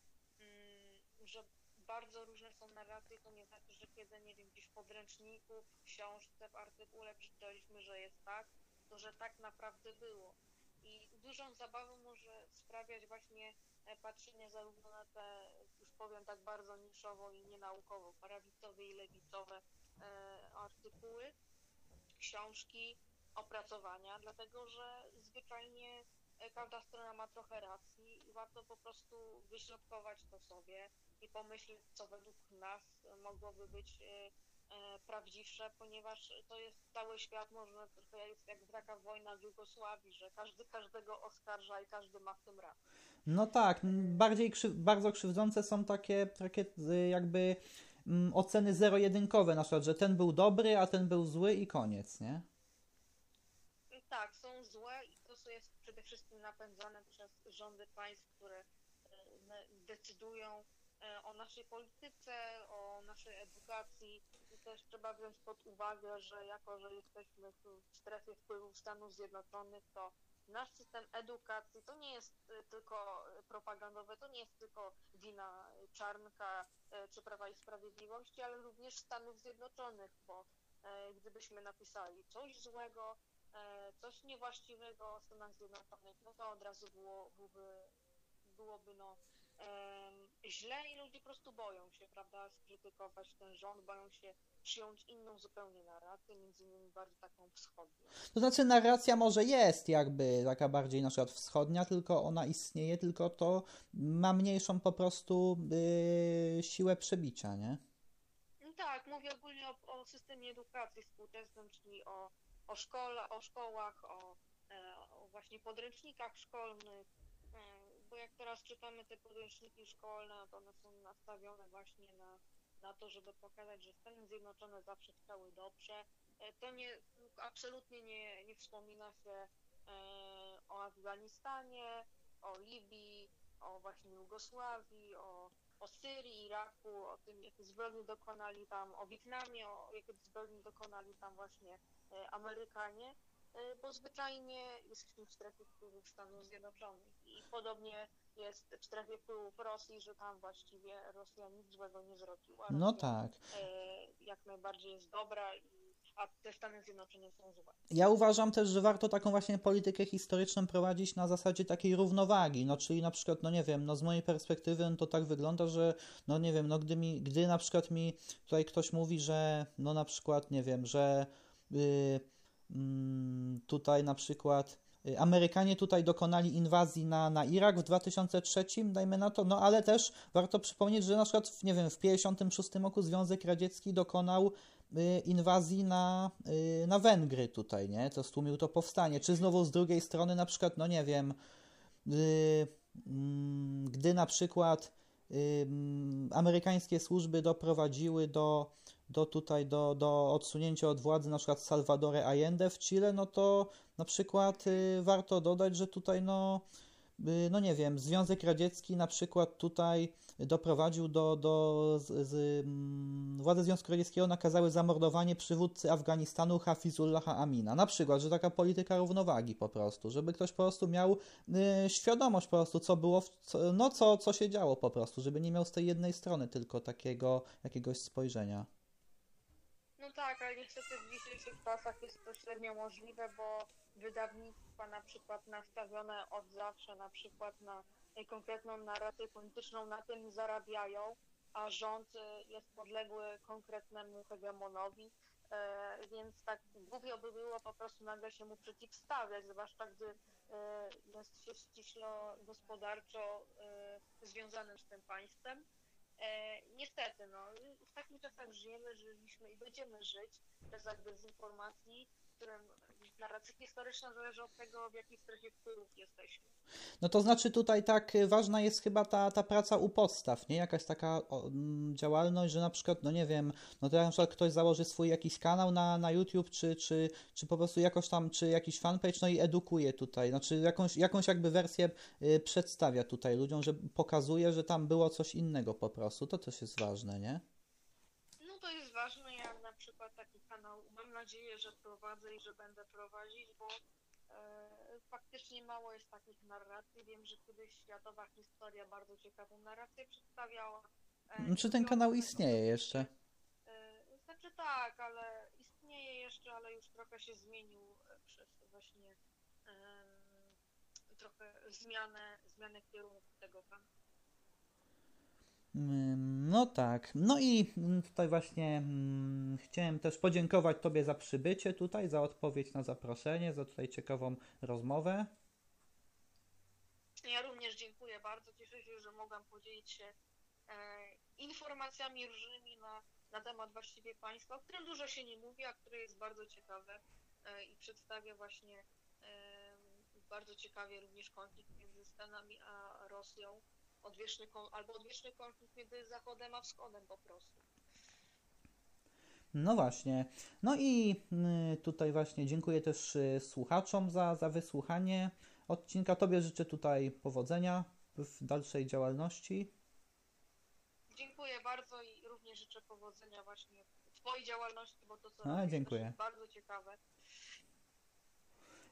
mm, że bardzo różne są narracje, to nie znaczy, że kiedy, nie wiem, gdzieś w podręczniku, w książce, w artykule przeczytaliśmy, że jest tak, to że tak naprawdę było. I dużą zabawą może sprawiać właśnie e, patrzenie zarówno na te, już powiem tak bardzo niszowo i nienaukowo, prawicowe i lewicowe e, artykuły, książki, opracowania, dlatego że zwyczajnie każda strona ma trochę racji i warto po prostu wyśrodkować to sobie i pomyśleć, co według nas mogłoby być E, prawdziwsze, ponieważ to jest cały świat, może trochę jest jak taka wojna w Jugosławii, że każdy każdego oskarża i każdy ma w tym rację. No tak, bardziej krzy bardzo krzywdzące są takie, takie y, jakby oceny zero-jedynkowe, na przykład, że ten był dobry, a ten był zły i koniec, nie? Tak, są złe i to jest przede wszystkim napędzane przez rządy państw, które e, decydują e, o naszej polityce, o naszej edukacji, też trzeba wziąć pod uwagę, że jako, że jesteśmy w strefie wpływów Stanów Zjednoczonych, to nasz system edukacji to nie jest y, tylko propagandowe, to nie jest tylko wina Czarnka czy Prawa i Sprawiedliwości, ale również Stanów Zjednoczonych, bo gdybyśmy napisali coś złego, coś niewłaściwego o Stanach Zjednoczonych, no to od razu było, byłoby, byłoby no, źle i ludzie po prostu boją się, prawda, skrytykować ten rząd, boją się przyjąć inną zupełnie narrację, między innymi bardziej taką wschodnią. To znaczy narracja może jest jakby taka bardziej na przykład wschodnia, tylko ona istnieje, tylko to ma mniejszą po prostu yy, siłę przebicia, nie? No tak, mówię ogólnie o, o systemie edukacji współczesnym, czyli o, o, szkole, o szkołach, o, e, o właśnie podręcznikach szkolnych, bo jak teraz czytamy te podręczniki szkolne, to one są nastawione właśnie na, na to, żeby pokazać, że Stany Zjednoczone zawsze chciały dobrze. E, to nie, absolutnie nie, nie wspomina się e, o Afganistanie, o Libii, o właśnie Jugosławii, o, o Syrii, Iraku, o tym, jakie zbrodni dokonali tam, o Wietnamie, o jakie zbrodni dokonali tam właśnie e, Amerykanie. E, bo zwyczajnie jesteśmy w strefie wpływów Stanów Zjednoczonych i podobnie jest w strefie wpływów Rosji, że tam właściwie Rosja nic złego nie zrobiła. No tak. E, jak najbardziej jest dobra i a te Stany Zjednoczone są złe. Ja uważam też, że warto taką właśnie politykę historyczną prowadzić na zasadzie takiej równowagi, no czyli na przykład, no nie wiem, no z mojej perspektywy no to tak wygląda, że no nie wiem, no gdy mi, gdy na przykład mi tutaj ktoś mówi, że no na przykład, nie wiem, że yy, tutaj na przykład y, Amerykanie tutaj dokonali inwazji na, na Irak w 2003, dajmy na to, no ale też warto przypomnieć, że na przykład, nie wiem, w 1956 roku Związek Radziecki dokonał inwazji na, y, na Węgry tutaj, nie? To stłumił to powstanie. Czy znowu z drugiej strony na przykład, no nie wiem, y, mm, gdy na przykład y, mm, amerykańskie służby doprowadziły do, do tutaj, do, do odsunięcia od władzy na przykład Salvadore Allende w Chile, no to na przykład y, warto dodać, że tutaj no y, no nie wiem, Związek Radziecki na przykład tutaj doprowadził do, do z, z, mm, władze Związku Radzieckiego nakazały zamordowanie przywódcy Afganistanu Hafizullaha Amina. Na przykład, że taka polityka równowagi po prostu, żeby ktoś po prostu miał y, świadomość po prostu, co było, w, co, no co, co się działo po prostu, żeby nie miał z tej jednej strony tylko takiego jakiegoś spojrzenia. No tak, ale niestety w dzisiejszych czasach jest to średnio możliwe, bo wydawnictwa na przykład nastawione od zawsze na przykład na konkretną narrację polityczną na tym zarabiają, a rząd y, jest podległy konkretnemu hegemonowi, e, więc tak głupio by było po prostu nagle się mu przeciwstawiać, zwłaszcza gdy e, jest się ściśle gospodarczo e, związanym z tym państwem. E, niestety, no, w takich czasach żyjemy, żyliśmy i będziemy żyć bez jakby dezinformacji, w którym narracja historyczna zależy od tego, w jakiej strefie wpływów jesteśmy. No to znaczy tutaj tak y, ważna jest chyba ta, ta praca u podstaw, nie? Jakaś taka mm, działalność, że na przykład, no nie wiem, no to na przykład ktoś założy swój jakiś kanał na, na YouTube, czy, czy, czy po prostu jakoś tam, czy jakiś fanpage, no i edukuje tutaj, znaczy jakąś, jakąś jakby wersję y, przedstawia tutaj ludziom, że pokazuje, że tam było coś innego po prostu, to też jest ważne, nie? No to jest ważne, ja na przykład taki kanał mam nadzieję, że prowadzę i że będę prowadzić, bo e, faktycznie mało jest takich narracji. Wiem, że kiedyś światowa historia bardzo ciekawą narrację przedstawiała. E, Czy ten kanał istnieje jeszcze? E, znaczy tak, ale istnieje jeszcze, ale już trochę się zmienił e, przez właśnie trochę zmianę, zmianę kierunku tego kanału. Mm, No tak. No i mm, tutaj właśnie mm, chciałem też podziękować Tobie za przybycie tutaj, za odpowiedź na zaproszenie, za tutaj ciekawą rozmowę. Ja również dziękuję bardzo. Cieszę się, że mogłam podzielić się e, informacjami różnymi na, na temat właściwie państwa, o którym dużo się nie mówi, a które jest bardzo ciekawe e, i przedstawia właśnie e, bardzo ciekawie również konflikt między Stanami a Rosją, odwieczny, albo odwieczny konflikt między Zachodem a Wschodem po prostu. No właśnie. No i y, tutaj właśnie dziękuję też y, słuchaczom za, za wysłuchanie odcinka. Tobie życzę tutaj powodzenia w dalszej działalności. Dziękuję bardzo i również życzę powodzenia właśnie w Twojej działalności, bo to co A, dziękuję. jest bardzo ciekawe.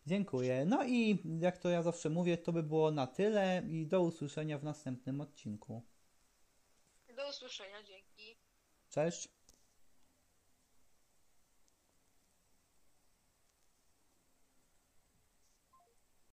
Dziękuję. No i jak to ja zawsze mówię, to by było na tyle i do usłyszenia w następnym odcinku. Do usłyszenia, dzięki. Cześć.